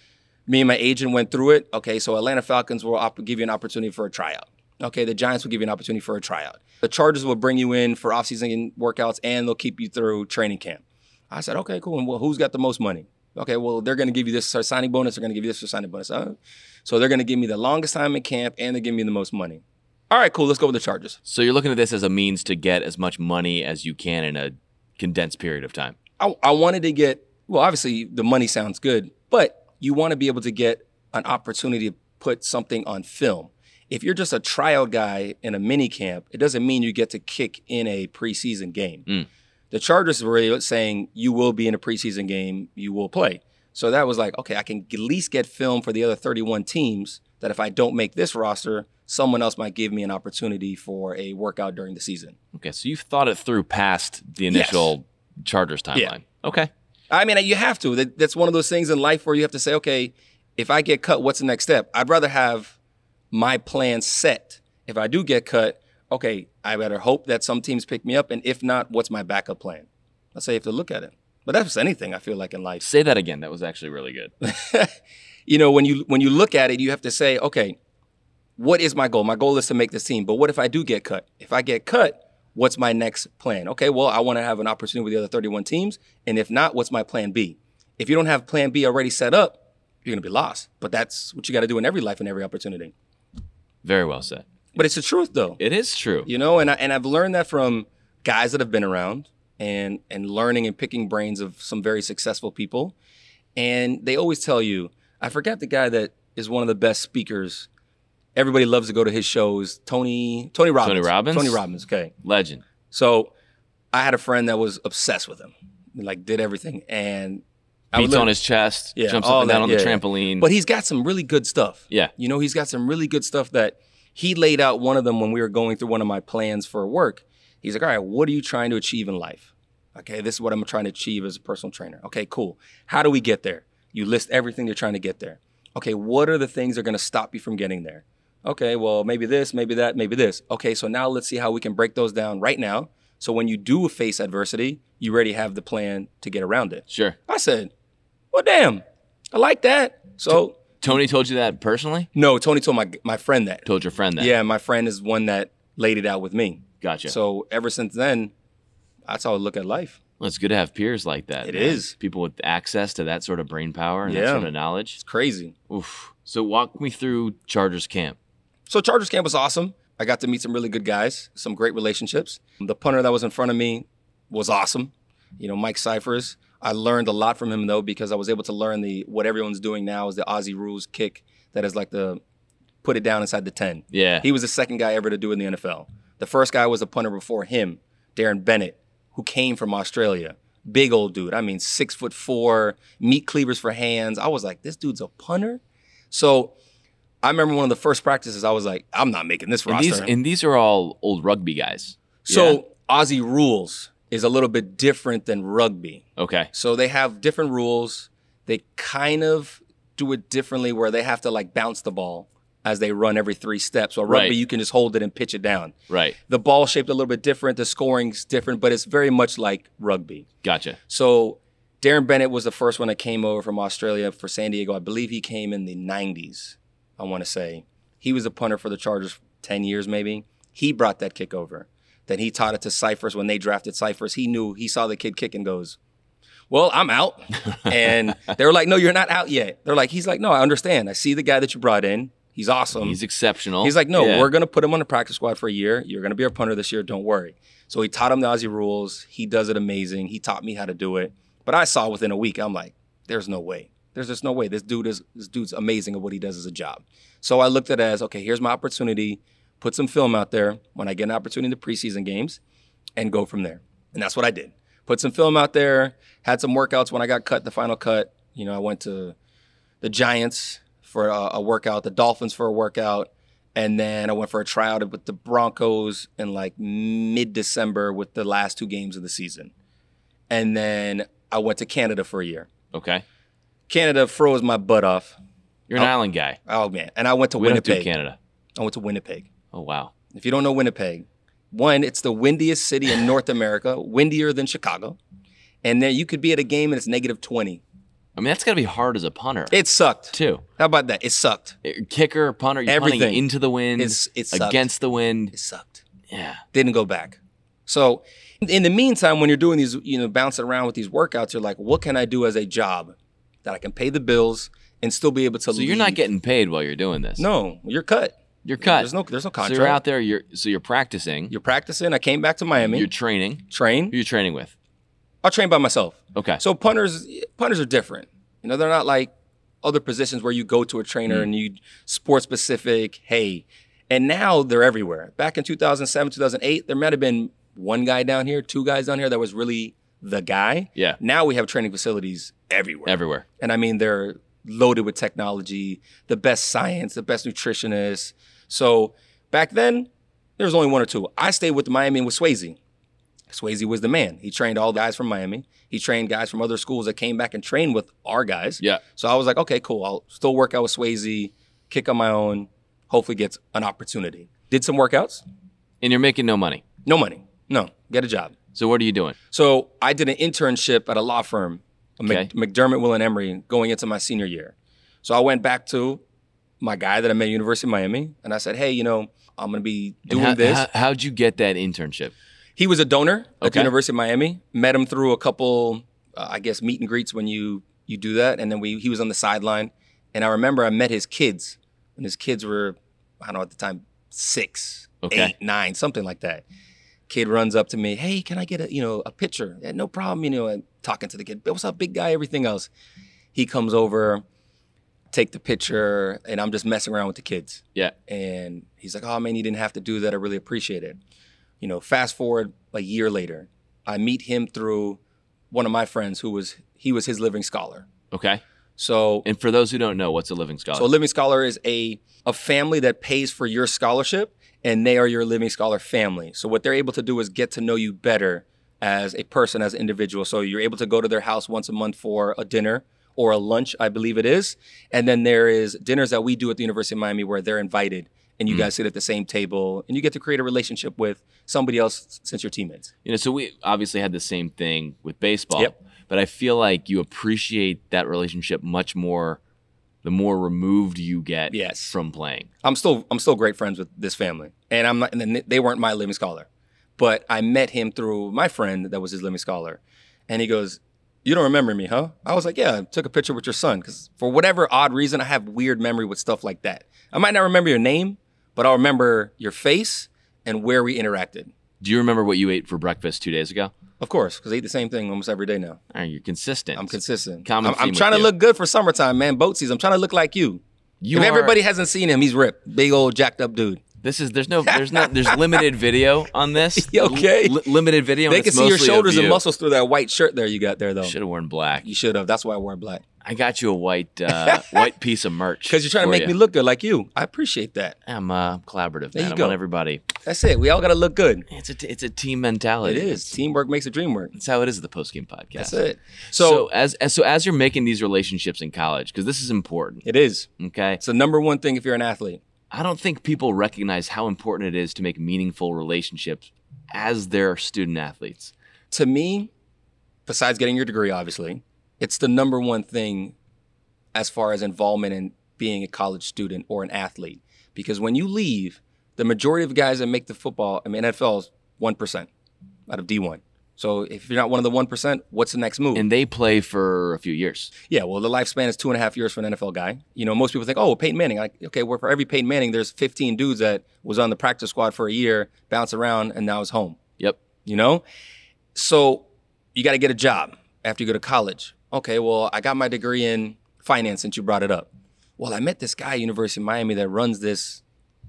me and my agent went through it. Okay, so Atlanta Falcons will op- give you an opportunity for a tryout. Okay, the Giants will give you an opportunity for a tryout. The Chargers will bring you in for offseason workouts and they'll keep you through training camp. I said, okay, cool. And well, who's got the most money? Okay, well, they're going to give you this signing bonus. They're going to give you this signing bonus. Uh, so they're going to give me the longest time in camp and they give me the most money. All right, cool. Let's go with the Chargers. So you're looking at this as a means to get as much money as you can in a condensed period of time. I, I wanted to get, well, obviously the money sounds good, but you want to be able to get an opportunity to put something on film. If you're just a tryout guy in a mini camp, it doesn't mean you get to kick in a preseason game. Mm. The Chargers were really saying you will be in a preseason game, you will play. So that was like, okay, I can at least get film for the other 31 teams that if I don't make this roster, someone else might give me an opportunity for a workout during the season. Okay, so you've thought it through past the initial Chargers timeline. Yeah. Okay. I mean, you have to. That, that's one of those things in life where you have to say, okay, if I get cut, what's the next step? I'd rather have my plan set. If I do get cut, okay, I better hope that some teams pick me up, and if not, what's my backup plan? That's how you have to look at it. But that's anything I feel like in life. Say that again. That was actually really good. you know, when you when you look at it, you have to say, okay, what is my goal? My goal is to make this team. But what if I do get cut? If I get cut, what's my next plan? Okay, well, I want to have an opportunity with the other 31 teams. And if not, what's my plan B? If you don't have plan B already set up, you're gonna be lost. But that's what you got to do in every life and every opportunity. Very well said. But it's the truth though. It is true. You know, and I, and I've learned that from guys that have been around and and learning and picking brains of some very successful people. And they always tell you, I forget the guy that is one of the best speakers. Everybody loves to go to his shows. Tony Tony Robbins. Robbins? Tony Robbins. Okay. Legend. So I had a friend that was obsessed with him, like did everything, and I Beats on his chest, Yeah, jumps up and down that, on yeah, the trampoline. But he's got some really good stuff. yeah. You know, he's got some really good stuff that he laid out one of them when we were going through one of my plans for work. He's like, all right, what are you trying to achieve in life? Okay, this is what I'm trying to achieve as a personal trainer. Okay, cool. How do we get there? You list everything you're trying to get there. Okay, what are the things that are going to stop you from getting there? Okay, well, maybe this, maybe that, maybe this. Okay, so now let's see how we can break those down right now. So when you do face adversity, you already have the plan to get around it. Sure. I said, well, damn, I like that. So, Tony told you that personally? no, Tony told my, my friend that. Told your friend that? Yeah, my friend is one that laid it out with me. Gotcha. So ever since then, that's how I look at life. well, it's good to have peers like that. It man. is. People with access to that sort of brain power and that Yeah. sort of knowledge. It's crazy. Oof. So walk me through Chargers camp. So Chargers camp was awesome. I got to meet some really good guys, some great relationships. The punter that was in front of me was awesome. You know, Mike Scifres. I learned a lot from him though because I was able to learn the what everyone's doing now is the Aussie rules kick that is like the put it down inside the 10. Yeah. He was the second guy ever to do it in the NFL. The first guy was a punter before him, Darren Bennett, who came from Australia. Big old dude. I mean, six foot four, meat cleavers for hands. I was like, this dude's a punter. So I remember one of the first practices. I was like, I'm not making this and roster. these and these are all old rugby guys. so Yeah? Aussie rules is a little bit different than rugby. okay. So they have different rules. They kind of do it differently where they have to like bounce the ball as they run every three steps. Or rugby, Right. you can just hold it and pitch it down. Right. The ball shaped a little bit different. The scoring's different, but it's very much like rugby. Gotcha. So Darren Bennett was the first one that came over from Australia for San Diego. I believe he came in the 90s, I want to say. He was a punter for the Chargers 10 years maybe. He brought that kick over. Then he taught it to Scifres when they drafted Scifres. He knew, he saw the kid kick and goes, well, I'm out. And they were like, no, you're not out yet. They're like, he's like, no, I understand. I see the guy that you brought in. He's awesome. He's exceptional. He's like, no, Yeah. we're gonna put him on the practice squad for a year. You're gonna be our punter this year. Don't worry. So he taught him the Aussie rules. He does it amazing. He taught me how to do it. But I saw within a week, I'm like, there's no way. There's just no way. This dude is this dude's amazing at what he does as a job. So I looked at it as, okay, here's my opportunity. Put some film out there when I get an opportunity in the preseason games, and go from there. And that's what I did. Put some film out there. Had some workouts when I got cut, the final cut. You know, I went to the Giants for a, a workout, the Dolphins for a workout, and then I went for a tryout with the Broncos in like mid December with the last two games of the season. And then I went to Canada for a year. okay. Canada froze my butt off. You're an oh. island guy. Oh man. And I went to We don't do Winnipeg. Canada. I went to Winnipeg. Oh wow. If you don't know Winnipeg, one, it's the windiest city in North America, windier than Chicago. And then you could be at a game and it's negative 20. I mean, that's got to be hard as a punter It sucked. too. How about that? It sucked. Eh, kicker, punter, you're punting Everything. into the wind, It's- it sucked. against the wind. It sucked. Yeah. didn't go back. So in the meantime, when you're doing these, you know, bouncing around with these workouts, you're like, what can I do as a job that I can pay the bills and still be able to So you're not getting paid while you're doing this. No, you're cut. you're cut. There's no there's no so you're out there. You're so you're practicing. You're practicing. I came back to Miami, You're training. train. Who you training with? I'll train by myself. Okay. So punters punters are different. You know, they're not like other positions where you go to a Mm. trainer and you sport specific, hey. And now they're everywhere. Back in 2007, 2008, there might have been one guy down here, two guys down here that was really the guy. Yeah. Now we have training facilities everywhere. Everywhere. And I mean, they're loaded with technology, the best science, the best nutritionists. So back then, there was only one or two. I stayed with Miami and with Swasey. Swasey was the man. He trained all the guys from Miami. He trained guys from other schools that came back and trained with our guys. Yeah. So I was like, okay, cool. I'll still work out with Swasey, kick on my own, hopefully gets an opportunity. Did some workouts, And you're making no money. no money. No, get a job. So what are you doing? So I did an internship at a law firm, Okay. McDermott, Will and Emery, going into my senior year. So I went back to my guy that I met at University of Miami, and I said, "Hey, you know, I'm going to be doing how, this." How, how'd you get that internship? he was a donor at the University of Miami. Met him through a couple, uh, I guess, meet and greets when you you do that, and then we he was on the sideline, and I remember I met his kids, and his kids were, I don't know at the time, six, Okay. eight, nine, something like that. Kid runs up to me, hey, can I get a you know a picture? Yeah, no problem, you know, and talking to the kid, what's up, big guy? Everything else. He comes over, take the picture, and I'm just messing around with the kids. Yeah. And he's like, oh man, you didn't have to do that. I really appreciate it. You know, fast forward a year later, I meet him through one of my friends who was he was his living scholar. Okay. So And for those who don't know, what's a living scholar? so a living scholar is a a family that pays for your scholarship and they are your living scholar family. So what they're able to do is get to know you better as a person, as an individual. So you're able to go to their house once a month for a dinner or a lunch, I believe it is. And then there is dinners that we do at the University of Miami where they're invited and you hmm. guys sit at the same table and you get to create a relationship with somebody else since you're teammates. you know, so we obviously had the same thing with baseball. Yep. But I feel like you appreciate that relationship much more the more removed you get Yes. from playing. I'm still I'm still great friends with this family, and I'm not. And they weren't my living scholar, but I met him through my friend that was his living scholar, and he goes, "You don't remember me, huh?" I was like, "Yeah, I took a picture with your son because for whatever odd reason, I have weird memory with stuff like that. I might not remember your name, but I'll remember your face and where we interacted. Do you remember what you ate for breakfast two days ago? Of course, because I eat the same thing almost every day now. Are you're consistent? I'm consistent. Common I'm, I'm trying to you. look good for summertime, man. Boat season. I'm trying to look like you. You if are- everybody hasn't seen him, he's ripped. Big old jacked up dude. This is there's no there's not there's limited video on this. Okay. Li- limited video. They can see your shoulders and muscles through that white shirt there you got there, though. Should have worn black. You should have. That's why I wore black. I got you a white uh, white piece of merch Because you're trying to make you. me look good like you. I appreciate that. I'm uh, collaborative. There man. you I go. want everybody. That's it. We all got to look good. It's a t- it's a team mentality. It is. Teamwork makes the dream work. That's how it is at the post game podcast. That's it. So, So, as, as so as you're making these relationships in college, because this is important. it is. Okay, It's the number one thing if you're an athlete. I don't think people recognize how important it is to make meaningful relationships as their student athletes. To me, besides getting your degree, obviously, it's the number one thing as far as involvement in being a college student or an athlete. Because when you leave, the majority of guys that make the football, I mean, NFL is 1% out of D1. So if you're not one of the one percent, what's the next move? And they play for a few years. Yeah, well, the lifespan is two and a half years for an NFL guy. You know, most people think, oh, Peyton Manning. Like, okay, well, for every Peyton Manning, there's 15 dudes that was on the practice squad for a year, bounce around, and now is home. Yep. You know, so you got to get a job after you go to college. Okay, well, I got my degree in finance since you brought it up. Well, I met this guy at University of Miami that runs this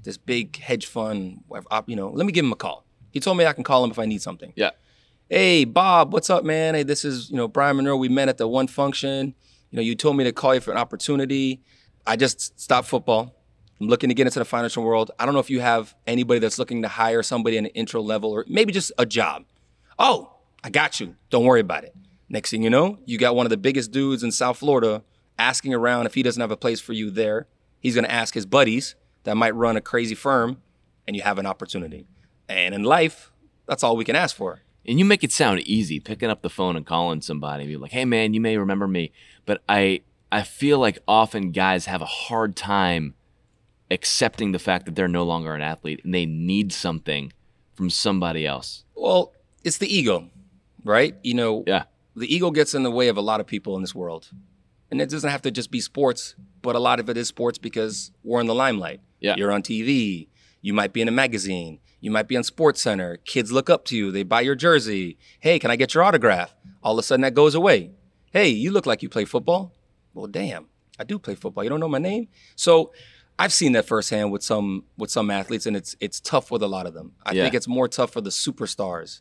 this big hedge fund. You know, let me give him a call. He told me I can call him if I need something. Yeah hey Bob, what's up, man? Hey, this is you know Brian Monroe. We met at the one function. You know, you told me to call you for an opportunity. I just stopped football. I'm looking to get into the financial world. I don't know if you have anybody that's looking to hire somebody in an intro level or maybe just a job. Oh, I got you. Don't worry about it. Next thing you know, you got one of the biggest dudes in South Florida asking around if he doesn't have a place for you there. He's going to ask his buddies that might run a crazy firm, and you have an opportunity. And in life, that's all we can ask for. And you make it sound easy, picking up the phone and calling somebody and be like, "Hey, man, you may remember me," but I I feel like often guys have a hard time accepting the fact that they're no longer an athlete and they need something from somebody else. Well, it's the ego, right? You know, yeah. The ego gets in the way of a lot of people in this world. And it doesn't have to just be sports, but a lot of it is sports because we're in the limelight. Yeah. You're on TV, you might be in a magazine, you might be on Sports Center. Kids look up to you. They buy your jersey. Hey, can I get your autograph? All of a sudden that goes away. Hey, you look like you play football. Well, damn, I do play football. You don't know my name? So I've seen that firsthand with some with some athletes, and it's it's tough with a lot of them. I yeah. think it's more tough for the superstars,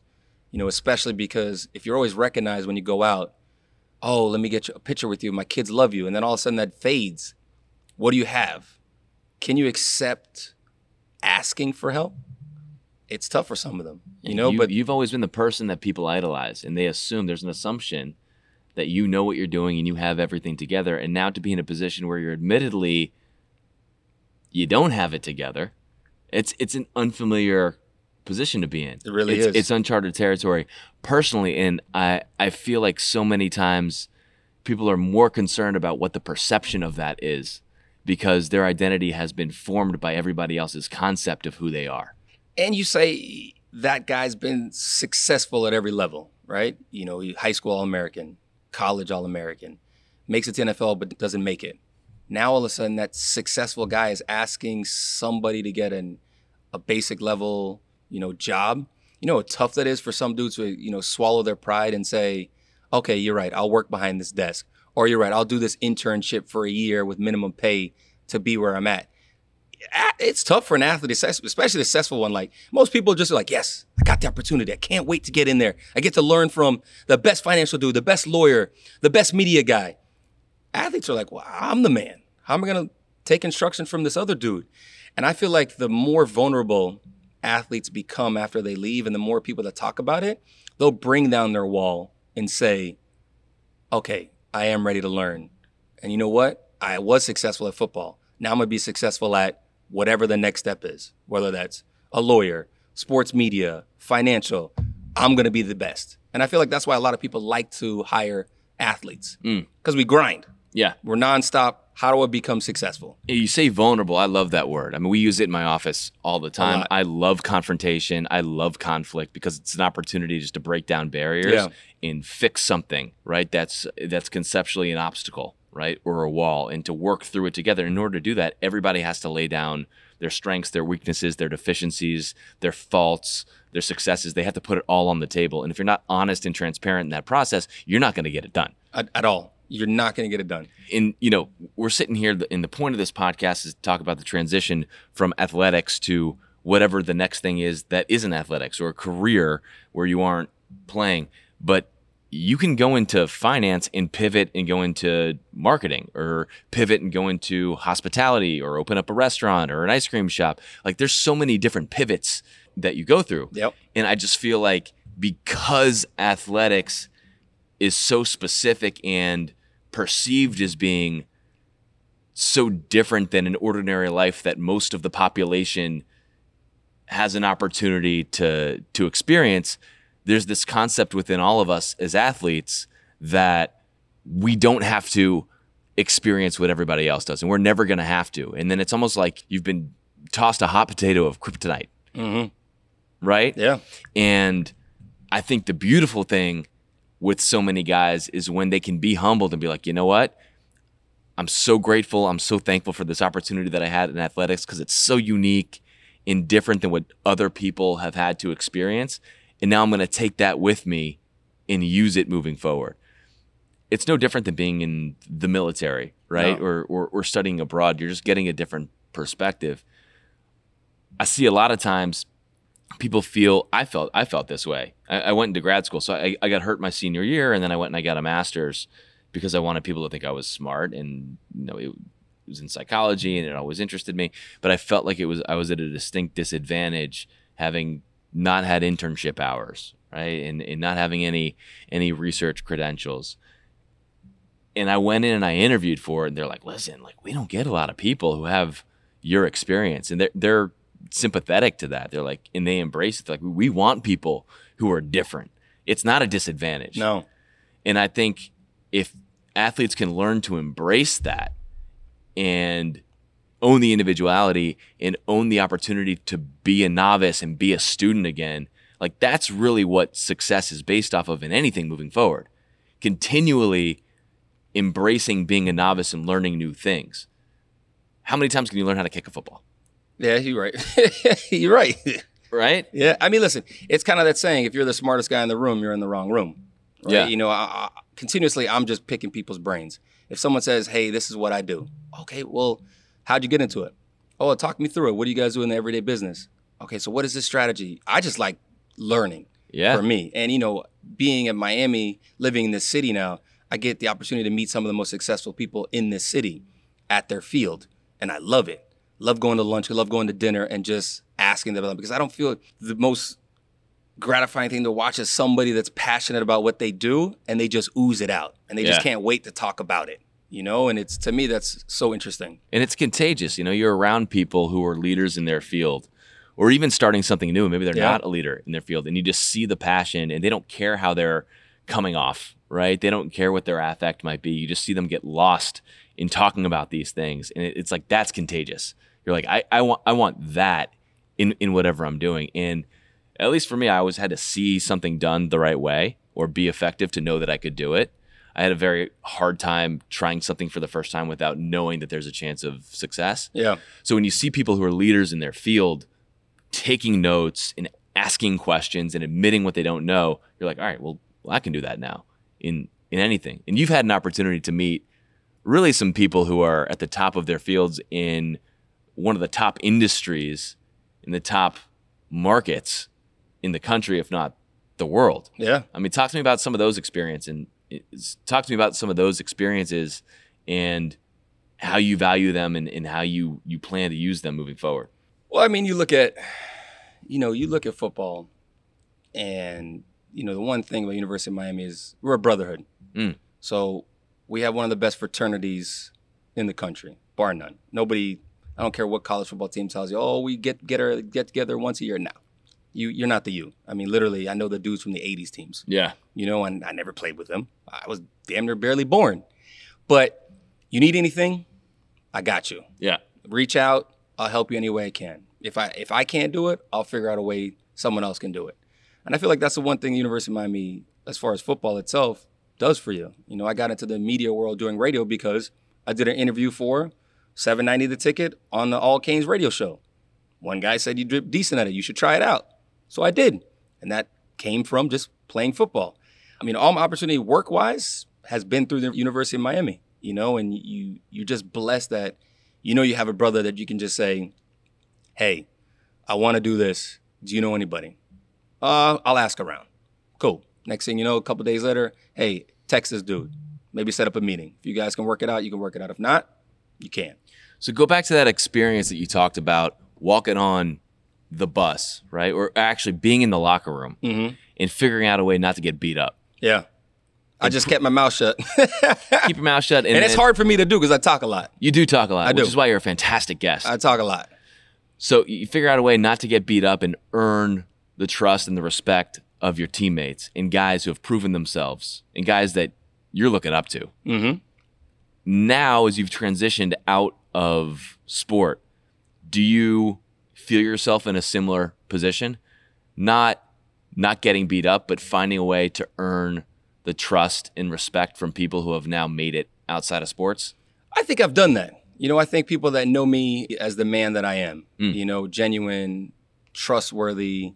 you know, especially because if you're always recognized when you go out, oh, let me get a picture with you. My kids love you, and then all of a sudden that fades. What do you have? Can you accept asking for help? It's tough for some of them, you know. You, but you've always been the person that people idolize, and they assume there's an assumption that you know what you're doing and you have everything together. And now to be in a position where you're admittedly you don't have it together, it's it's an unfamiliar position to be in. It really it's, is. It's uncharted territory personally, and I I feel like so many times people are more concerned about what the perception of that is because their identity has been formed by everybody else's concept of who they are and you say that guy's been successful at every level, right? You know, high school All American, college All American, makes it to NFL but doesn't make it. Now all of a sudden, that successful guy is asking somebody to get an a basic level, you know, job. You know how tough that is for some dudes to you know swallow their pride and say, "Okay, you're right. I'll work behind this desk," or "You're right. I'll do this internship for a year with minimum pay to be where I'm at." It's tough for an athlete, especially a successful one. Like most people just like, yes, I got the opportunity. I can't wait to get in there. I get to learn from the best financial dude, the best lawyer, the best media guy. Athletes are like, well, I'm the man. How am I going to take instruction from this other dude? And I feel like the more vulnerable athletes become after they leave and the more people that talk about it, they'll bring down their wall and say, okay, I am ready to learn. And you know what? I was successful at football. Now I'm going to be successful at whatever the next step is, whether that's a lawyer, sports media, financial, I'm going to be the best. And I feel like that's why a lot of people like to hire athletes because mm. we grind. Yeah. We're nonstop. How do I become successful? You say vulnerable. I love that word. I mean, we use it in my office all the time. I love confrontation. I love conflict because it's an opportunity just to break down barriers yeah. and fix something, right? That's that's conceptually an obstacle right, or a wall, and to work through it together. In order to do that, everybody has to lay down their strengths, their weaknesses, their deficiencies, their faults, their successes. They have to put it all on the table. And if you're not honest and transparent in that process, you're not going to get it done at, at all. You're not going to get it done. And you know, we're sitting here, and the point of this podcast is to talk about the transition from athletics to whatever the next thing is that isn't athletics or a career where you aren't playing. But you can go into finance and pivot and go into marketing or pivot and go into hospitality or open up a restaurant or an ice cream shop. Like there's so many different pivots that you go through. Yep. And I just feel like because athletics is so specific and perceived as being so different than an ordinary life that most of the population has an opportunity to to experience there's this concept within all of us as athletes that we don't have to experience what everybody else does, and we're never going to have to. And then it's almost like you've been tossed a hot potato of kryptonite, mm-hmm. right? Yeah. And I think the beautiful thing with so many guys is when they can be humbled and be like, you know what? I'm so grateful. I'm so thankful for this opportunity that I had in athletics because it's so unique and different than what other people have had to experience. And now I'm going to take that with me and use it moving forward. It's no different than being in the military, right? No. Or, or, or studying abroad. You're just getting a different perspective. I see a lot of times people feel I felt I felt this way. I, I went into grad school, so I, I got hurt my senior year, and then I went and I got a master's because I wanted people to think I was smart, and you know it was in psychology, and it always interested me. But I felt like it was I was at a distinct disadvantage having not had internship hours, right, and, and not having any any research credentials. And I went in and I interviewed for it, and they're like, "Listen, like we don't get a lot of people who have your experience," and they're they're sympathetic to that. They're like, and they embrace it. They're like, we want people who are different. It's not a disadvantage. No. And I think if athletes can learn to embrace that and own the individuality and own the opportunity to be a novice and be a student again, like that's really what success is based off of in anything moving forward. Continually embracing being a novice and learning new things. How many times can you learn how to kick a football? Yeah, you're right. you're right. Right? Yeah. I mean, listen, it's kind of that saying: if you're the smartest guy in the room, you're in the wrong room. Right? Yeah. You know, I, I, continuously, I'm just picking people's brains. If someone says, "Hey, this is what I do," okay, well, how'd you get into it? Oh, talk me through it. What do you guys do in the everyday business? Okay, so what is this strategy? I just like learning Yeah. for me. And you know, being in Miami, living in this city now, I get the opportunity to meet some of the most successful people in this city at their field, and I love it. Love going to lunch, I love going to dinner, and just asking them because I don't feel the most gratifying thing to watch is somebody that's passionate about what they do and they just ooze it out and they just can't wait to talk about it. You know, and it's to me that's so interesting. and it's contagious. You know, you're around people who are leaders in their field, or even starting something new. Maybe they're Yeah. not a leader in their field, and you just see the passion, and they don't care how they're coming off. Right? They don't care what their affect might be. You just see them get lost in talking about these things, and it, it's like that's contagious. You're like, I, I want, I want that in in whatever I'm doing, and at least for me, I always had to see something done the right way or be effective to know that I could do it. I had a very hard time trying something for the first time without knowing that there's a chance of success. Yeah. So when you see people who are leaders in their field taking notes and asking questions and admitting what they don't know, you're like, all right, well, well I can do that now in in anything. And you've had an opportunity to meet really some people who are at the top of their fields in one of the top industries in the top markets in the country, if not the world. Yeah. I mean, talk to me about some of those experiences and talk to me about some of those experiences and how you value them and, and how you you plan to use them moving forward. Well, I mean, you look at, you know, you look at football, and you know the one thing about University of Miami is we're a brotherhood. Mm. So we have one of the best fraternities in the country, bar none. Nobody, I don't care what college football team tells you, oh, we get get our, get together once a year. No, you you're not the you. I mean, literally, I know the dudes from the '80s teams Yeah. you know, and I never played with them. I was damn near barely born. But you need anything, I got you. Yeah. Reach out, I'll help you any way I can. If I if I can't do it, I'll figure out a way someone else can do it. And I feel like that's the one thing the University of Miami, as far as football itself, does for you. You know, I got into the media world doing radio because I did an interview for 790 the ticket on the All Canes radio show. One guy said you did decent at it, you should try it out. So I did. And that came from just playing football. I mean, all my opportunity work wise has been through the University of Miami, you know, and you you're just blessed that you know you have a brother that you can just say, Hey, I want to do this. Do you know anybody? Uh, I'll ask around. Cool. Next thing you know, a couple days later, hey, text this dude. Maybe set up a meeting. If you guys can work it out, you can work it out. If not, you can't. So go back to that experience that you talked about walking on the bus, right? Or actually being in the locker room Mm-hmm. and figuring out a way not to get beat up. Yeah. I just kept my mouth shut. Keep your mouth shut. And, and it's and hard for me to do because I talk a lot. You do talk a lot, I do. which is why you're a fantastic guest. I talk a lot. So you figure out a way not to get beat up and earn the trust and the respect of your teammates and guys who have proven themselves and guys that you're looking up to. Mm-hmm. Now, as you've transitioned out of sport, do you feel yourself in a similar position? Not not getting beat up, but finding a way to earn the trust and respect from people who have now made it outside of sports? I think I've done that. You know, I think people that know me as the man that I am, mm. you know, genuine, trustworthy.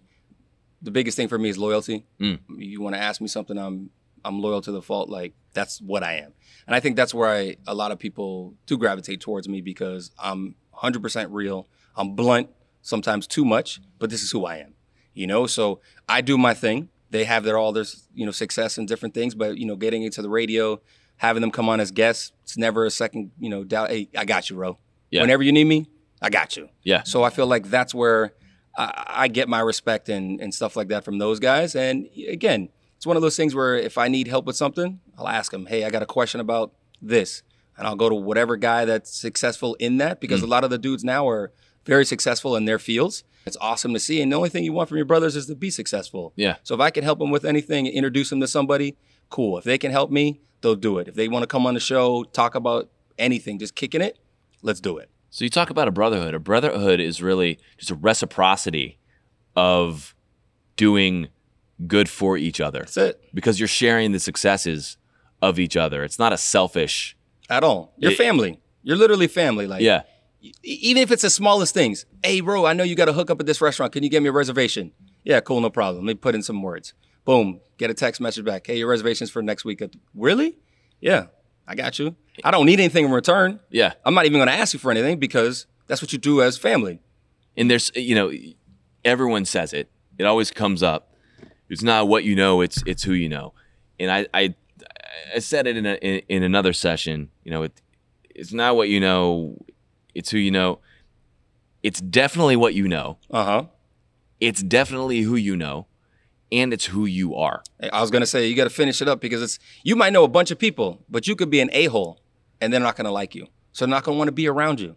The biggest thing for me is loyalty. Mm. You want to ask me something, I'm I'm loyal to the fault. Like that's what I am, and I think that's where I a lot of people do gravitate towards me because I'm 100% real. I'm blunt, sometimes too much, but this is who I am. You know, so I do my thing. They have their all their you know success and different things, but you know, getting into the radio, having them come on as guests, it's never a second you know doubt. Hey, I got you, bro. Yeah. Whenever you need me, I got you. Yeah. So I feel like that's where I, I get my respect and and stuff like that from those guys. And again, it's one of those things where if I need help with something, I'll ask them, hey, I got a question about this. And I'll go to whatever guy that's successful in that because mm. a lot of the dudes now are very successful in their fields. It's awesome to see. And the only thing you want from your brothers is to be successful. Yeah. So if I can help them with anything, introduce them to somebody, cool. If they can help me, they'll do it. If they want to come on the show, talk about anything, just kicking it, let's do it. So you talk about a brotherhood. A brotherhood is really just a reciprocity of doing good for each other. That's it. Because you're sharing the successes of each other. It's not a selfish at all. You're it, family. You're literally family. Like yeah. Even if it's the smallest things. Hey, bro, I know you got to hook up at this restaurant. Can you get me a reservation? Yeah, cool, no problem. Let me put in some words. Boom. Get a text message back. Hey, your reservation's for next week. Really? Yeah, I got you. I don't need anything in return. Yeah. I'm not even going to ask you for anything because that's what you do as family. And there's, you know, everyone says it. It always comes up. It's not what you know. It's it's who you know. And I I, I said it in a, in, in another session. You know, it, it's not what you know. It's who you know. It's definitely what you know. Uh huh. It's definitely who you know, and it's who you are. I was gonna say you got to finish it up because it's you might know a bunch of people, but you could be an a hole, and they're not gonna like you. So they're not gonna want to be around you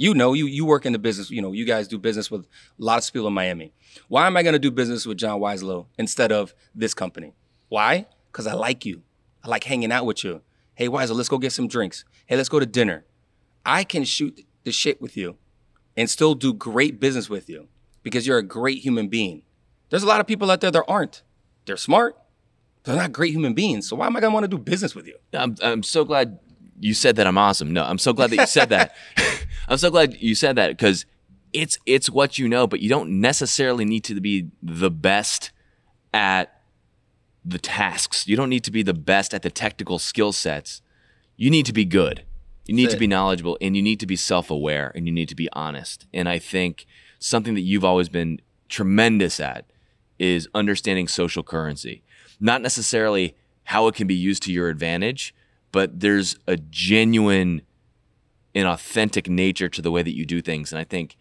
you know, you you work in the business. You know, you guys do business with lots of people in Miami. Why am I going to do business with John Weislow instead of this company? Why? Because I like you. I like hanging out with you. Hey, Weislow, let's go get some drinks. Hey, let's go to dinner. I can shoot the shit with you and still do great business with you because you're a great human being. There's a lot of people out there that aren't. They're smart. They're not great human beings. So why am I going to want to do business with you? I'm, I'm so glad you said that I'm awesome. No, I'm so glad that you said that. I'm so glad you said that because it's it's what you know, but you don't necessarily need to be the best at the tasks. You don't need to be the best at the technical skill sets. You need to be good. You need to be knowledgeable and you need to be self-aware and you need to be honest. And I think something that you've always been tremendous at is understanding social currency. Not necessarily how it can be used to your advantage, but there's a genuine and authentic nature to the way that you do things. And I think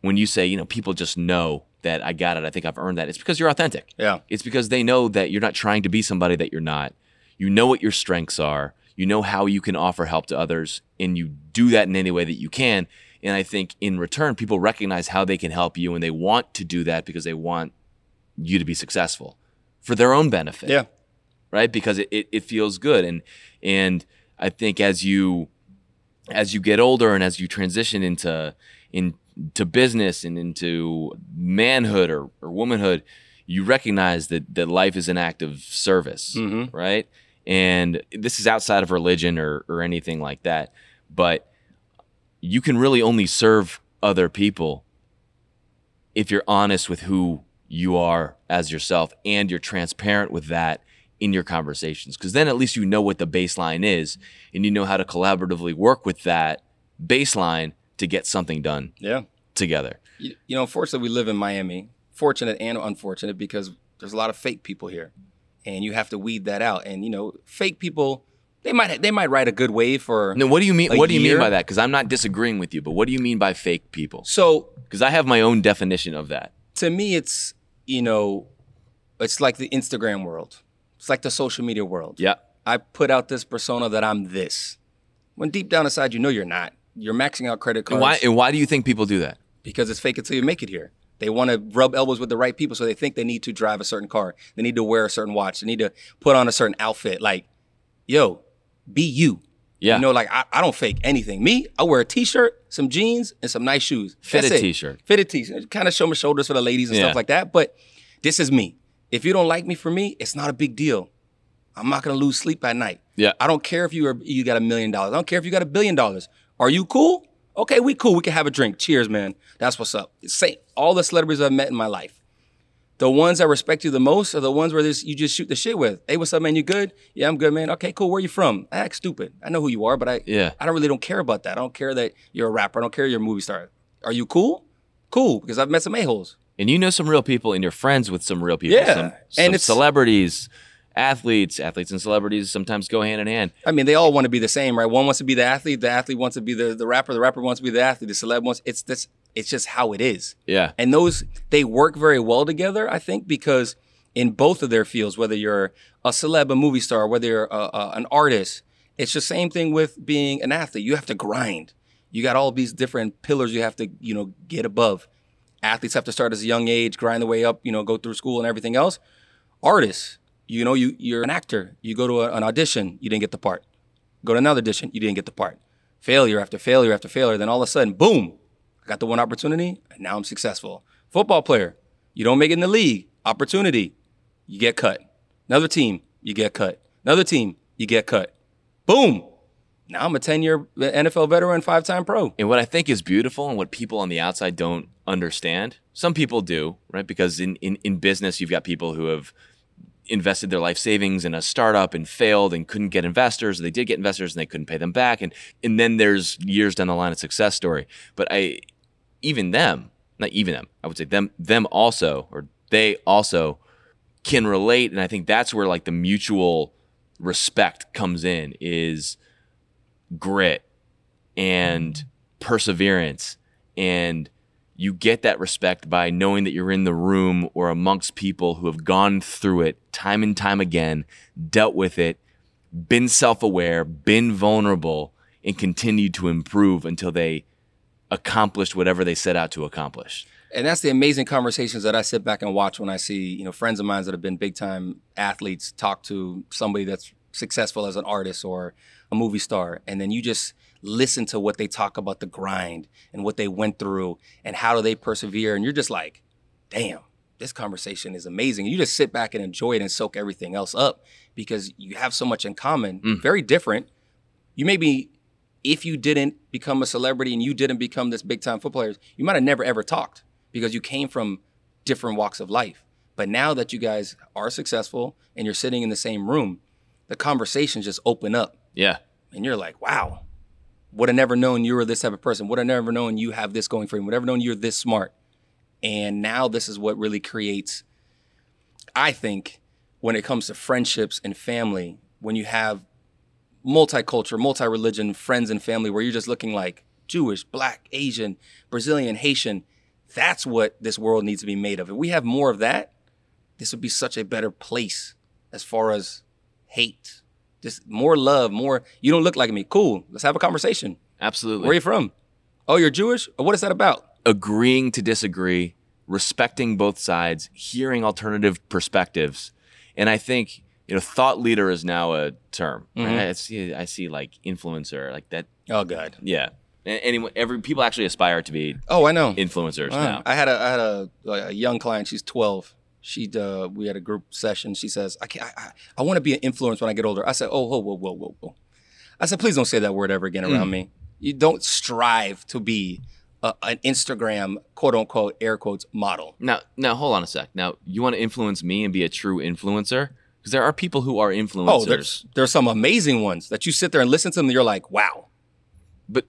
when you say, you know, people just know that I got it, I think I've earned that, it's because you're authentic. Yeah. It's because they know that you're not trying to be somebody that you're not. You know what your strengths are, you know how you can offer help to others, and you do that in any way that you can. And I think in return, people recognize how they can help you and they want to do that because they want you to be successful for their own benefit. Yeah right? Because it, it, it feels good. And and I think as you as you get older and as you transition into into business and into manhood or, or womanhood, you recognize that that life is an act of service, mm-hmm. right? And this is outside of religion or or anything like that, but you can really only serve other people if you're honest with who you are as yourself and you're transparent with that in your conversations. Because then at least you know what the baseline is and you know how to collaboratively work with that baseline to get something done yeah. together. You, you know unfortunately we live in miami fortunate and unfortunate because there's a lot of fake people here and you have to weed that out and you know fake people they might they might write a good wave for no what do you mean what do you year. mean by that because i'm not disagreeing with you but what do you mean by fake people so because i have my own definition of that to me it's you know it's like the instagram world it's like the social media world. Yeah. I put out this persona that I'm this. When deep down inside you know you're not. You're maxing out credit cards. And why, and why do you think people do that? Because it's fake until you make it here. They want to rub elbows with the right people, so they think they need to drive a certain car. They need to wear a certain watch. They need to put on a certain outfit. Like, yo, be you. Yeah. You know, like I, I don't fake anything. Me, I wear a t-shirt, some jeans, and some nice shoes. Fitted t-shirt. Fitted t-shirt. Kind of show my shoulders for the ladies and yeah. stuff like that. But This is me. If you don't like me for me, it's not a big deal. I'm not gonna lose sleep at night. Yeah. I don't care if you are you got a million dollars. I don't care if you got a billion dollars. Are you cool? Okay, we cool. We can have a drink. Cheers, man. That's what's up. Say all the celebrities I've met in my life. The ones that respect you the most are the ones where this, you just shoot the shit with. Hey, what's up, man? You good? Yeah, I'm good, man. Okay, cool. Where you from? I act stupid. I know who you are, but I Yeah. I don't really don't care about that. I don't care that you're a rapper. I don't care you're a movie star. Are you cool? Cool, because I've met some a-holes. And you know some real people, and you're friends with some real people. Yeah, some, and some it's- celebrities, athletes, athletes and celebrities sometimes go hand in hand. I mean, they all want to be the same, right? One wants to be the athlete, the athlete wants to be the, the rapper, the rapper wants to be the athlete, the celeb wants it's this it's just how it is. Yeah. And those they work very well together, I think, because in both of their fields, whether you're a celeb, a movie star, whether you're a, a, an artist, it's the same thing with being an athlete. You have to grind. You got all these different pillars you have to, you know, get above. Athletes have to start as a young age, grind the way up, you know, go through school and everything else. Artists, you know, you you're an actor. You go to a, an audition, you didn't get the part. Go to another audition, you didn't get the part. Failure after failure after failure. Then all of a sudden, boom, I got the one opportunity, and now I'm successful. Football player, you don't make it in the league, opportunity, you get cut. Another team, you get cut. Another team, you get cut. Boom. Now I'm a 10 year NFL veteran, five time pro. And what I think is beautiful and what people on the outside don't understand, some people do, right? Because in, in, in business, you've got people who have invested their life savings in a startup and failed and couldn't get investors. They did get investors and they couldn't pay them back. And, and then there's years down the line a success story. But I, even them, not even them, I would say them, them also, or they also can relate. And I think that's where like the mutual respect comes in is grit and perseverance and you get that respect by knowing that you're in the room or amongst people who have gone through it time and time again, dealt with it, been self-aware, been vulnerable and continued to improve until they accomplished whatever they set out to accomplish. And that's the amazing conversations that I sit back and watch when I see, you know, friends of mine that have been big time athletes talk to somebody that's successful as an artist or a movie star. And then you just listen to what they talk about the grind and what they went through and how do they persevere. And you're just like, damn, this conversation is amazing. You just sit back and enjoy it and soak everything else up because you have so much in common, mm. very different. You may be, if you didn't become a celebrity and you didn't become this big time football player, you might have never ever talked because you came from different walks of life. But now that you guys are successful and you're sitting in the same room, the conversations just open up Yeah. and you're like, wow, would have never known you were this type of person. Would have never known you have this going for you. Would have never known you're this smart. And now this is what really creates, I think, when it comes to friendships and family, when you have multicultural, multi-religion friends and family where you're just looking like Jewish, black, Asian, Brazilian, Haitian, that's what this world needs to be made of. If we have more of that, this would be such a better place as far as hate. Just more love, more you don't look like me. Cool. Let's have a conversation. Absolutely. Where are you from? Oh, you're Jewish? What is that about? agreeing to disagree, respecting both sides, hearing alternative perspectives. And I think, you know, thought leader is now a term. Right? Mhm. I see I see like influencer, like that Oh God. yeah. Anyone every people actually aspire to be Oh, I know. influencers Wow. now. I had a I had a, a young client. She's 12. She uh, we had a group session. She says, "I can't, I, I, I want to be an influence when I get older." I said, "Oh, whoa, whoa, whoa, whoa, whoa." I said, "Please don't say that word ever again around me. You don't strive to be a, an Instagram quote unquote air quotes model." Now now hold on a sec. Now you want to influence me and be a true influencer? Because there are people who are influencers. Oh, there's there's some amazing ones that you sit there and listen to them. and You're like, "Wow." but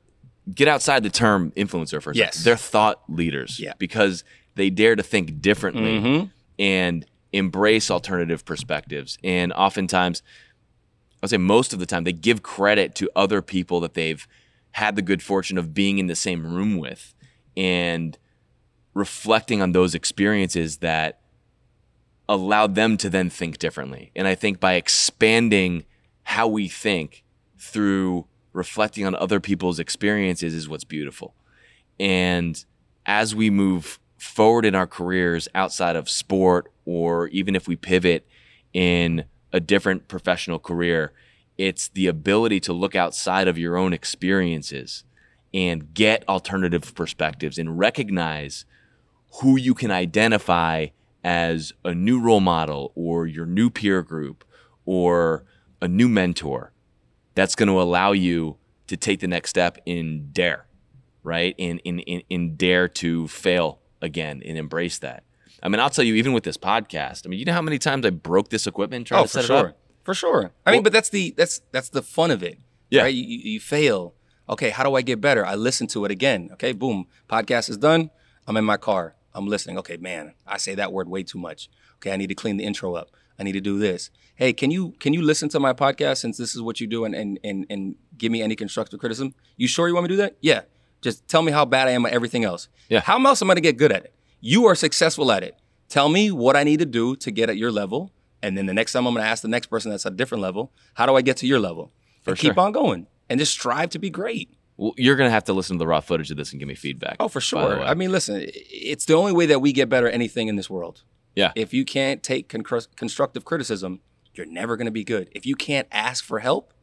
get outside the term influencer for a Yes. second. They're thought leaders Yeah. because they dare to think differently Mhm. And embrace alternative perspectives. And oftentimes, I would say most of the time, they give credit to other people that they've had the good fortune of being in the same room with and reflecting on those experiences that allowed them to then think differently. And I think by expanding how we think through reflecting on other people's experiences is what's beautiful. And as we move forward in our careers outside of sport, or even if we pivot in a different professional career, it's the ability to look outside of your own experiences and get alternative perspectives and recognize who you can identify as a new role model or your new peer group or a new mentor that's going to allow you to take the next step in dare, right? In, in, in, dare to fail again and embrace that. I mean, I'll tell you, even with this podcast, I mean, you know how many times I broke this equipment trying Oh, to for set sure, it up? for sure. I mean, but that's the that's that's the fun of it. Yeah. Right? You, you you fail. Okay, how do I get better? I listen to it again. Okay, boom. Podcast is done. I'm in my car. I'm listening. Okay, man, I say that word way too much. Okay, I need to clean the intro up. I need to do this. Hey, can you can you listen to my podcast since this is what you do and and and, and give me any constructive criticism? You sure you want me to do that? Yeah. Just tell me how bad I am at everything else. Yeah. How else am I gonna get good at it? You are successful at it. Tell me what I need to do to get at your level. And then the next time I'm gonna ask the next person that's at a different level, how do I get to your level? and keep on going. And just strive to be great. Well, you're going to have to listen to the raw footage of this and give me feedback. Oh, for sure. I mean, listen, it's the only way that we get better at anything in this world. Yeah. If you can't take concru- constructive criticism, you're never going to be good. If you can't ask for help,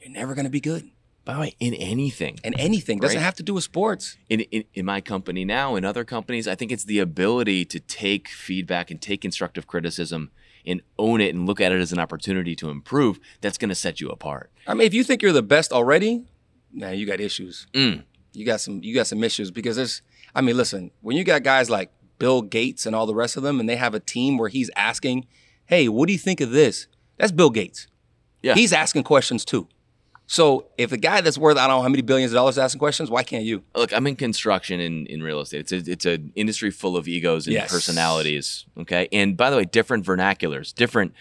you're never going to be good. By the way, in anything, And anything doesn't have to do with sports. in, in, in my company now, in other companies, I think it's the ability to take feedback and take constructive criticism and own it and look at it as an opportunity to improve that's going to set you apart. I mean, if you think you're the best already, nah, you got issues. Mm. You got some you got some issues because there's I mean, listen, when you got guys like Bill Gates and all the rest of them and they have a team where he's asking, "Hey, what do you think of this?" That's Bill Gates. Yeah. He's asking questions too. So, if a guy that's worth I don't know how many billions of dollars is asking questions, why can't you? Look, I'm in construction in, in real estate. It's a, it's an industry full of egos and Yes. personalities. Okay. And by the way, different vernaculars, different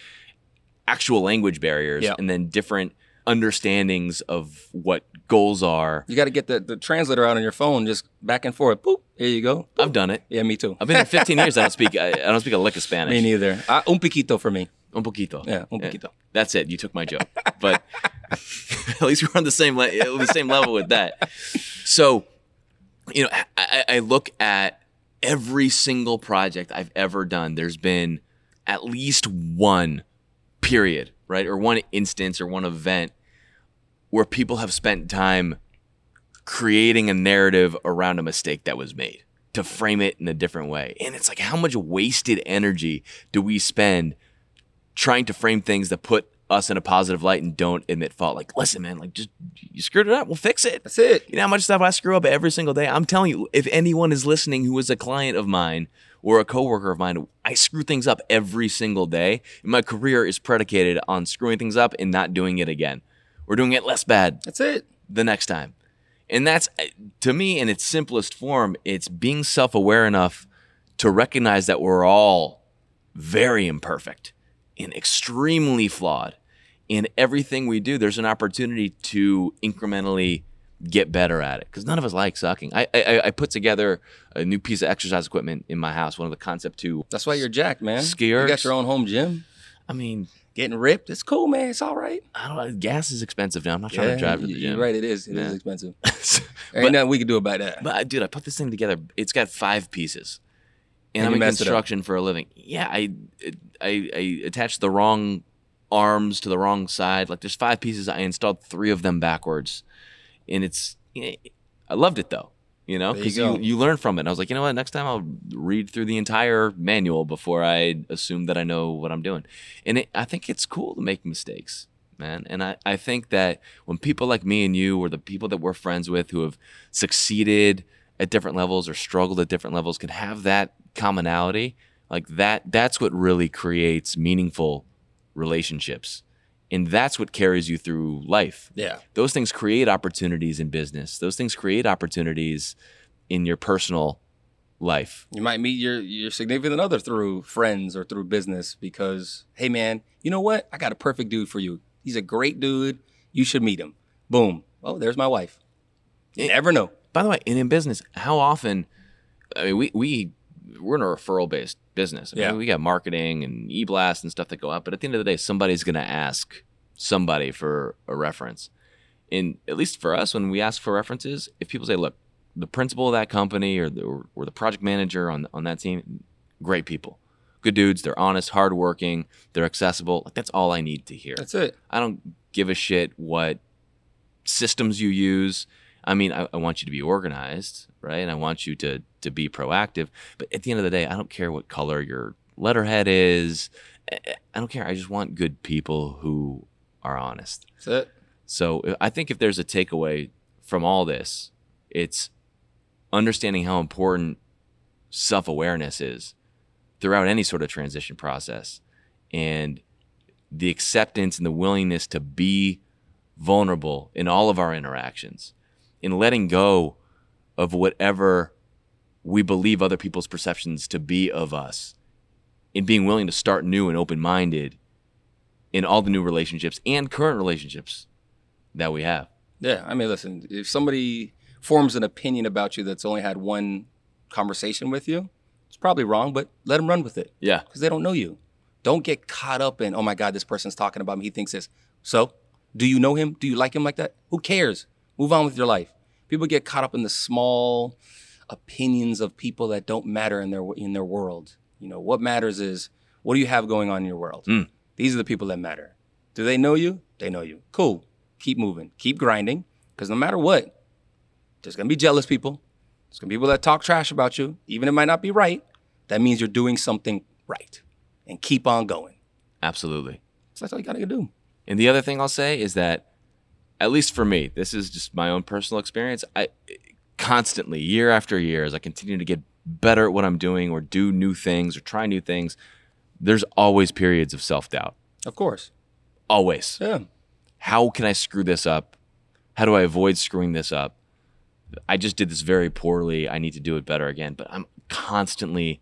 actual language barriers, Yeah. and then different understandings of what goals are. You got to get the, the translator out on your phone, just back and forth. Boop, here you go. I've done it. Yeah, me too. I've been there 15 years. I don't speak. I, I don't speak a lick of Spanish. Me neither. Uh, un poquito for me. Un poquito. Yeah, un poquito. That's it. You took my joke, but at least we're on the same le- the same level with that. So, you know, I- I look at every single project I've ever done. There's been at least one period, right, or one instance or one event where people have spent time creating a narrative around a mistake that was made to frame it in a different way. And it's like, how much wasted energy do we spend trying to frame things that put us in a positive light and don't admit fault? Like, listen, man, like, just you screwed it up. We'll fix it. That's it. You know how much stuff I screw up every single day? I'm telling you, if anyone is listening who is a client of mine or a coworker of mine, I screw things up every single day. And my career is predicated on screwing things up and not doing it again We're doing it less bad That's it. the next time. And that's eh, to me in its simplest form, it's being self-aware enough to recognize that we're all very imperfect and extremely flawed. In everything we do, there's an opportunity to incrementally get better at it because none of us like sucking. I, I I put together a new piece of exercise equipment in my house, one of the Concept Two. That's why you're jacked, man. Scared. You got your own home gym. I mean, Getting ripped. It's cool, man. It's all right. I don't know. Gas is expensive now. I'm not trying to drive to the gym. You're right. It is. It is Yeah. expensive. But- Ain't nothing we can do about that. But uh, dude, I put this thing together. It's got five pieces, and, And I'm in it construction for a living. Yeah, I, I I attached the wrong arms to the wrong side. Like there's five pieces. I installed three of them backwards, and it's I loved it though. You know, There you because you, you learn from it. And I was like, you know what? Next time I'll read through the entire manual before I assume that I know what I'm doing. And it, I think it's cool to make mistakes, man. And I, I think that when people like me and you, or the people that we're friends with who have succeeded at different levels or struggled at different levels, can have that commonality, like that, that's what really creates meaningful relationships. And that's what carries you through life yeah. those things create opportunities in business. Those things create opportunities in your personal life. You might meet your your significant other through friends or through business because, hey man, you know what? I got a perfect dude for you. He's a great dude. You should meet him. Boom. Oh, there's my wife. You never know. By the way, and in business, how often? I mean, we we we're in a referral based business. I mean, Yeah. we got marketing and e blast and stuff that go out. But at the end of the day, somebody's going to ask somebody for a reference. And at least for us, when we ask for references, if people say, "Look, the principal of that company or the, or, or the project manager on on that team, great people, good dudes. They're honest, hardworking, they're accessible. Like that's all I need to hear. That's it. I don't give a shit what systems you use. I mean, I, I want you to be organized, right? And I want you to to be proactive. But at the end of the day, I don't care what color your letterhead is. I don't care. I just want good people who are honest. That's it. So uh, I think if there's a takeaway from all this, it's understanding how important self awareness is throughout any sort of transition process and the acceptance and the willingness to be vulnerable in all of our interactions, in letting go of whatever we believe other people's perceptions to be of us, in being willing to start new and open minded in all the new relationships and current relationships that we have. Yeah, I mean, listen, if somebody forms an opinion about you that's only had one conversation with you, it's probably wrong, but let them run with it Yeah. because they don't know you. Don't get caught up in, oh my God, this person's talking about me. He thinks this. So, do you know him? Do you like him like that? Who cares? Move on with your life. People get caught up in the small opinions of people that don't matter in their in their world. You know, what matters is what do you have going on in your world? Mm. These are the people that matter. Do they know you? They know you. Cool. Keep moving. Keep grinding. Because no matter what, there's gonna be jealous people. There's gonna be people that talk trash about you, even if it might not be right. That means you're doing something right. And keep on going. Absolutely. So that's all you gotta do. And the other thing I'll say is that, at least for me, this is just my own personal experience. I constantly, year after year, as I continue to get better at what I'm doing or do new things or try new things, there's always periods of self doubt. Of course. Always. Yeah. How can I screw this up? How do I avoid screwing this up? I just did this very poorly. I need to do it better again. But I'm constantly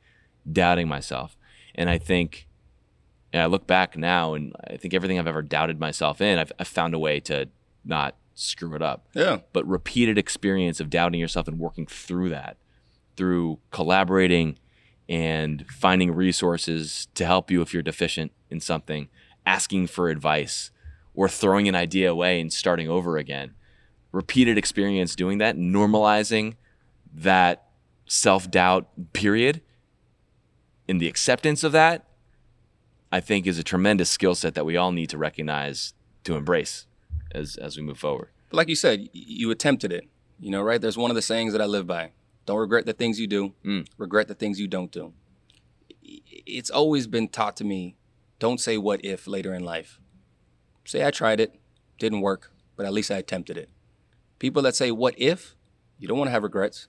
doubting myself. And I think, and I look back now and I think everything I've ever doubted myself in, I've, I've found a way to not screw it up. Yeah. But repeated experience of doubting yourself and working through that, through collaborating and finding resources to help you if you're deficient in something, asking for advice, or throwing an idea away and starting over again. Repeated experience doing that, normalizing that self doubt period, and the acceptance of that, I think is a tremendous skill set that we all need to recognize to embrace as as we move forward. But like you said, you attempted it. You know, right? There's one of the sayings that I live by. Don't regret the things you do. Mm. Regret the things you don't do. It's always been taught to me, don't say what if later in life. Say I tried it, didn't work, but at least I attempted it. People that say what if, you don't want to have regrets.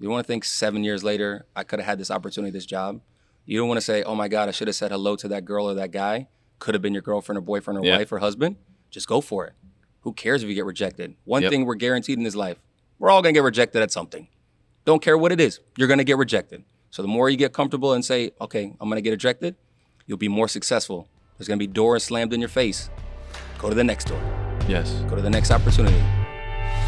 You want to think 7 years later I could have had this opportunity, this job. You don't want to say, "Oh my god, I should have said hello to that girl or that guy." Could have been your girlfriend or boyfriend or Yeah. wife or husband. Just go for it. Who cares if you get rejected? One Yep. thing we're guaranteed in this life we're all gonna get rejected at something. Don't care what it is, you're gonna get rejected. So the more you get comfortable and say, okay, I'm gonna get rejected, you'll be more successful. There's gonna be doors slammed in your face. Go to the next door, Yes. go to the next opportunity.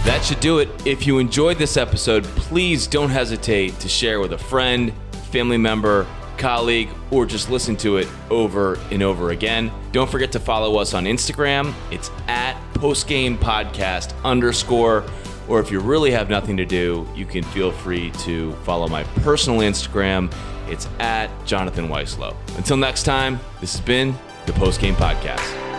That should do it. If you enjoyed this episode, please don't hesitate to share with a friend, family member, colleague, or just listen to it over and over again. Don't forget to follow us on Instagram. It's at postgame podcast underscore. Or if you really have nothing to do, you can feel free to follow my personal Instagram. It's at Jonathan Weislow. Until next time, this has been the Postgame Podcast.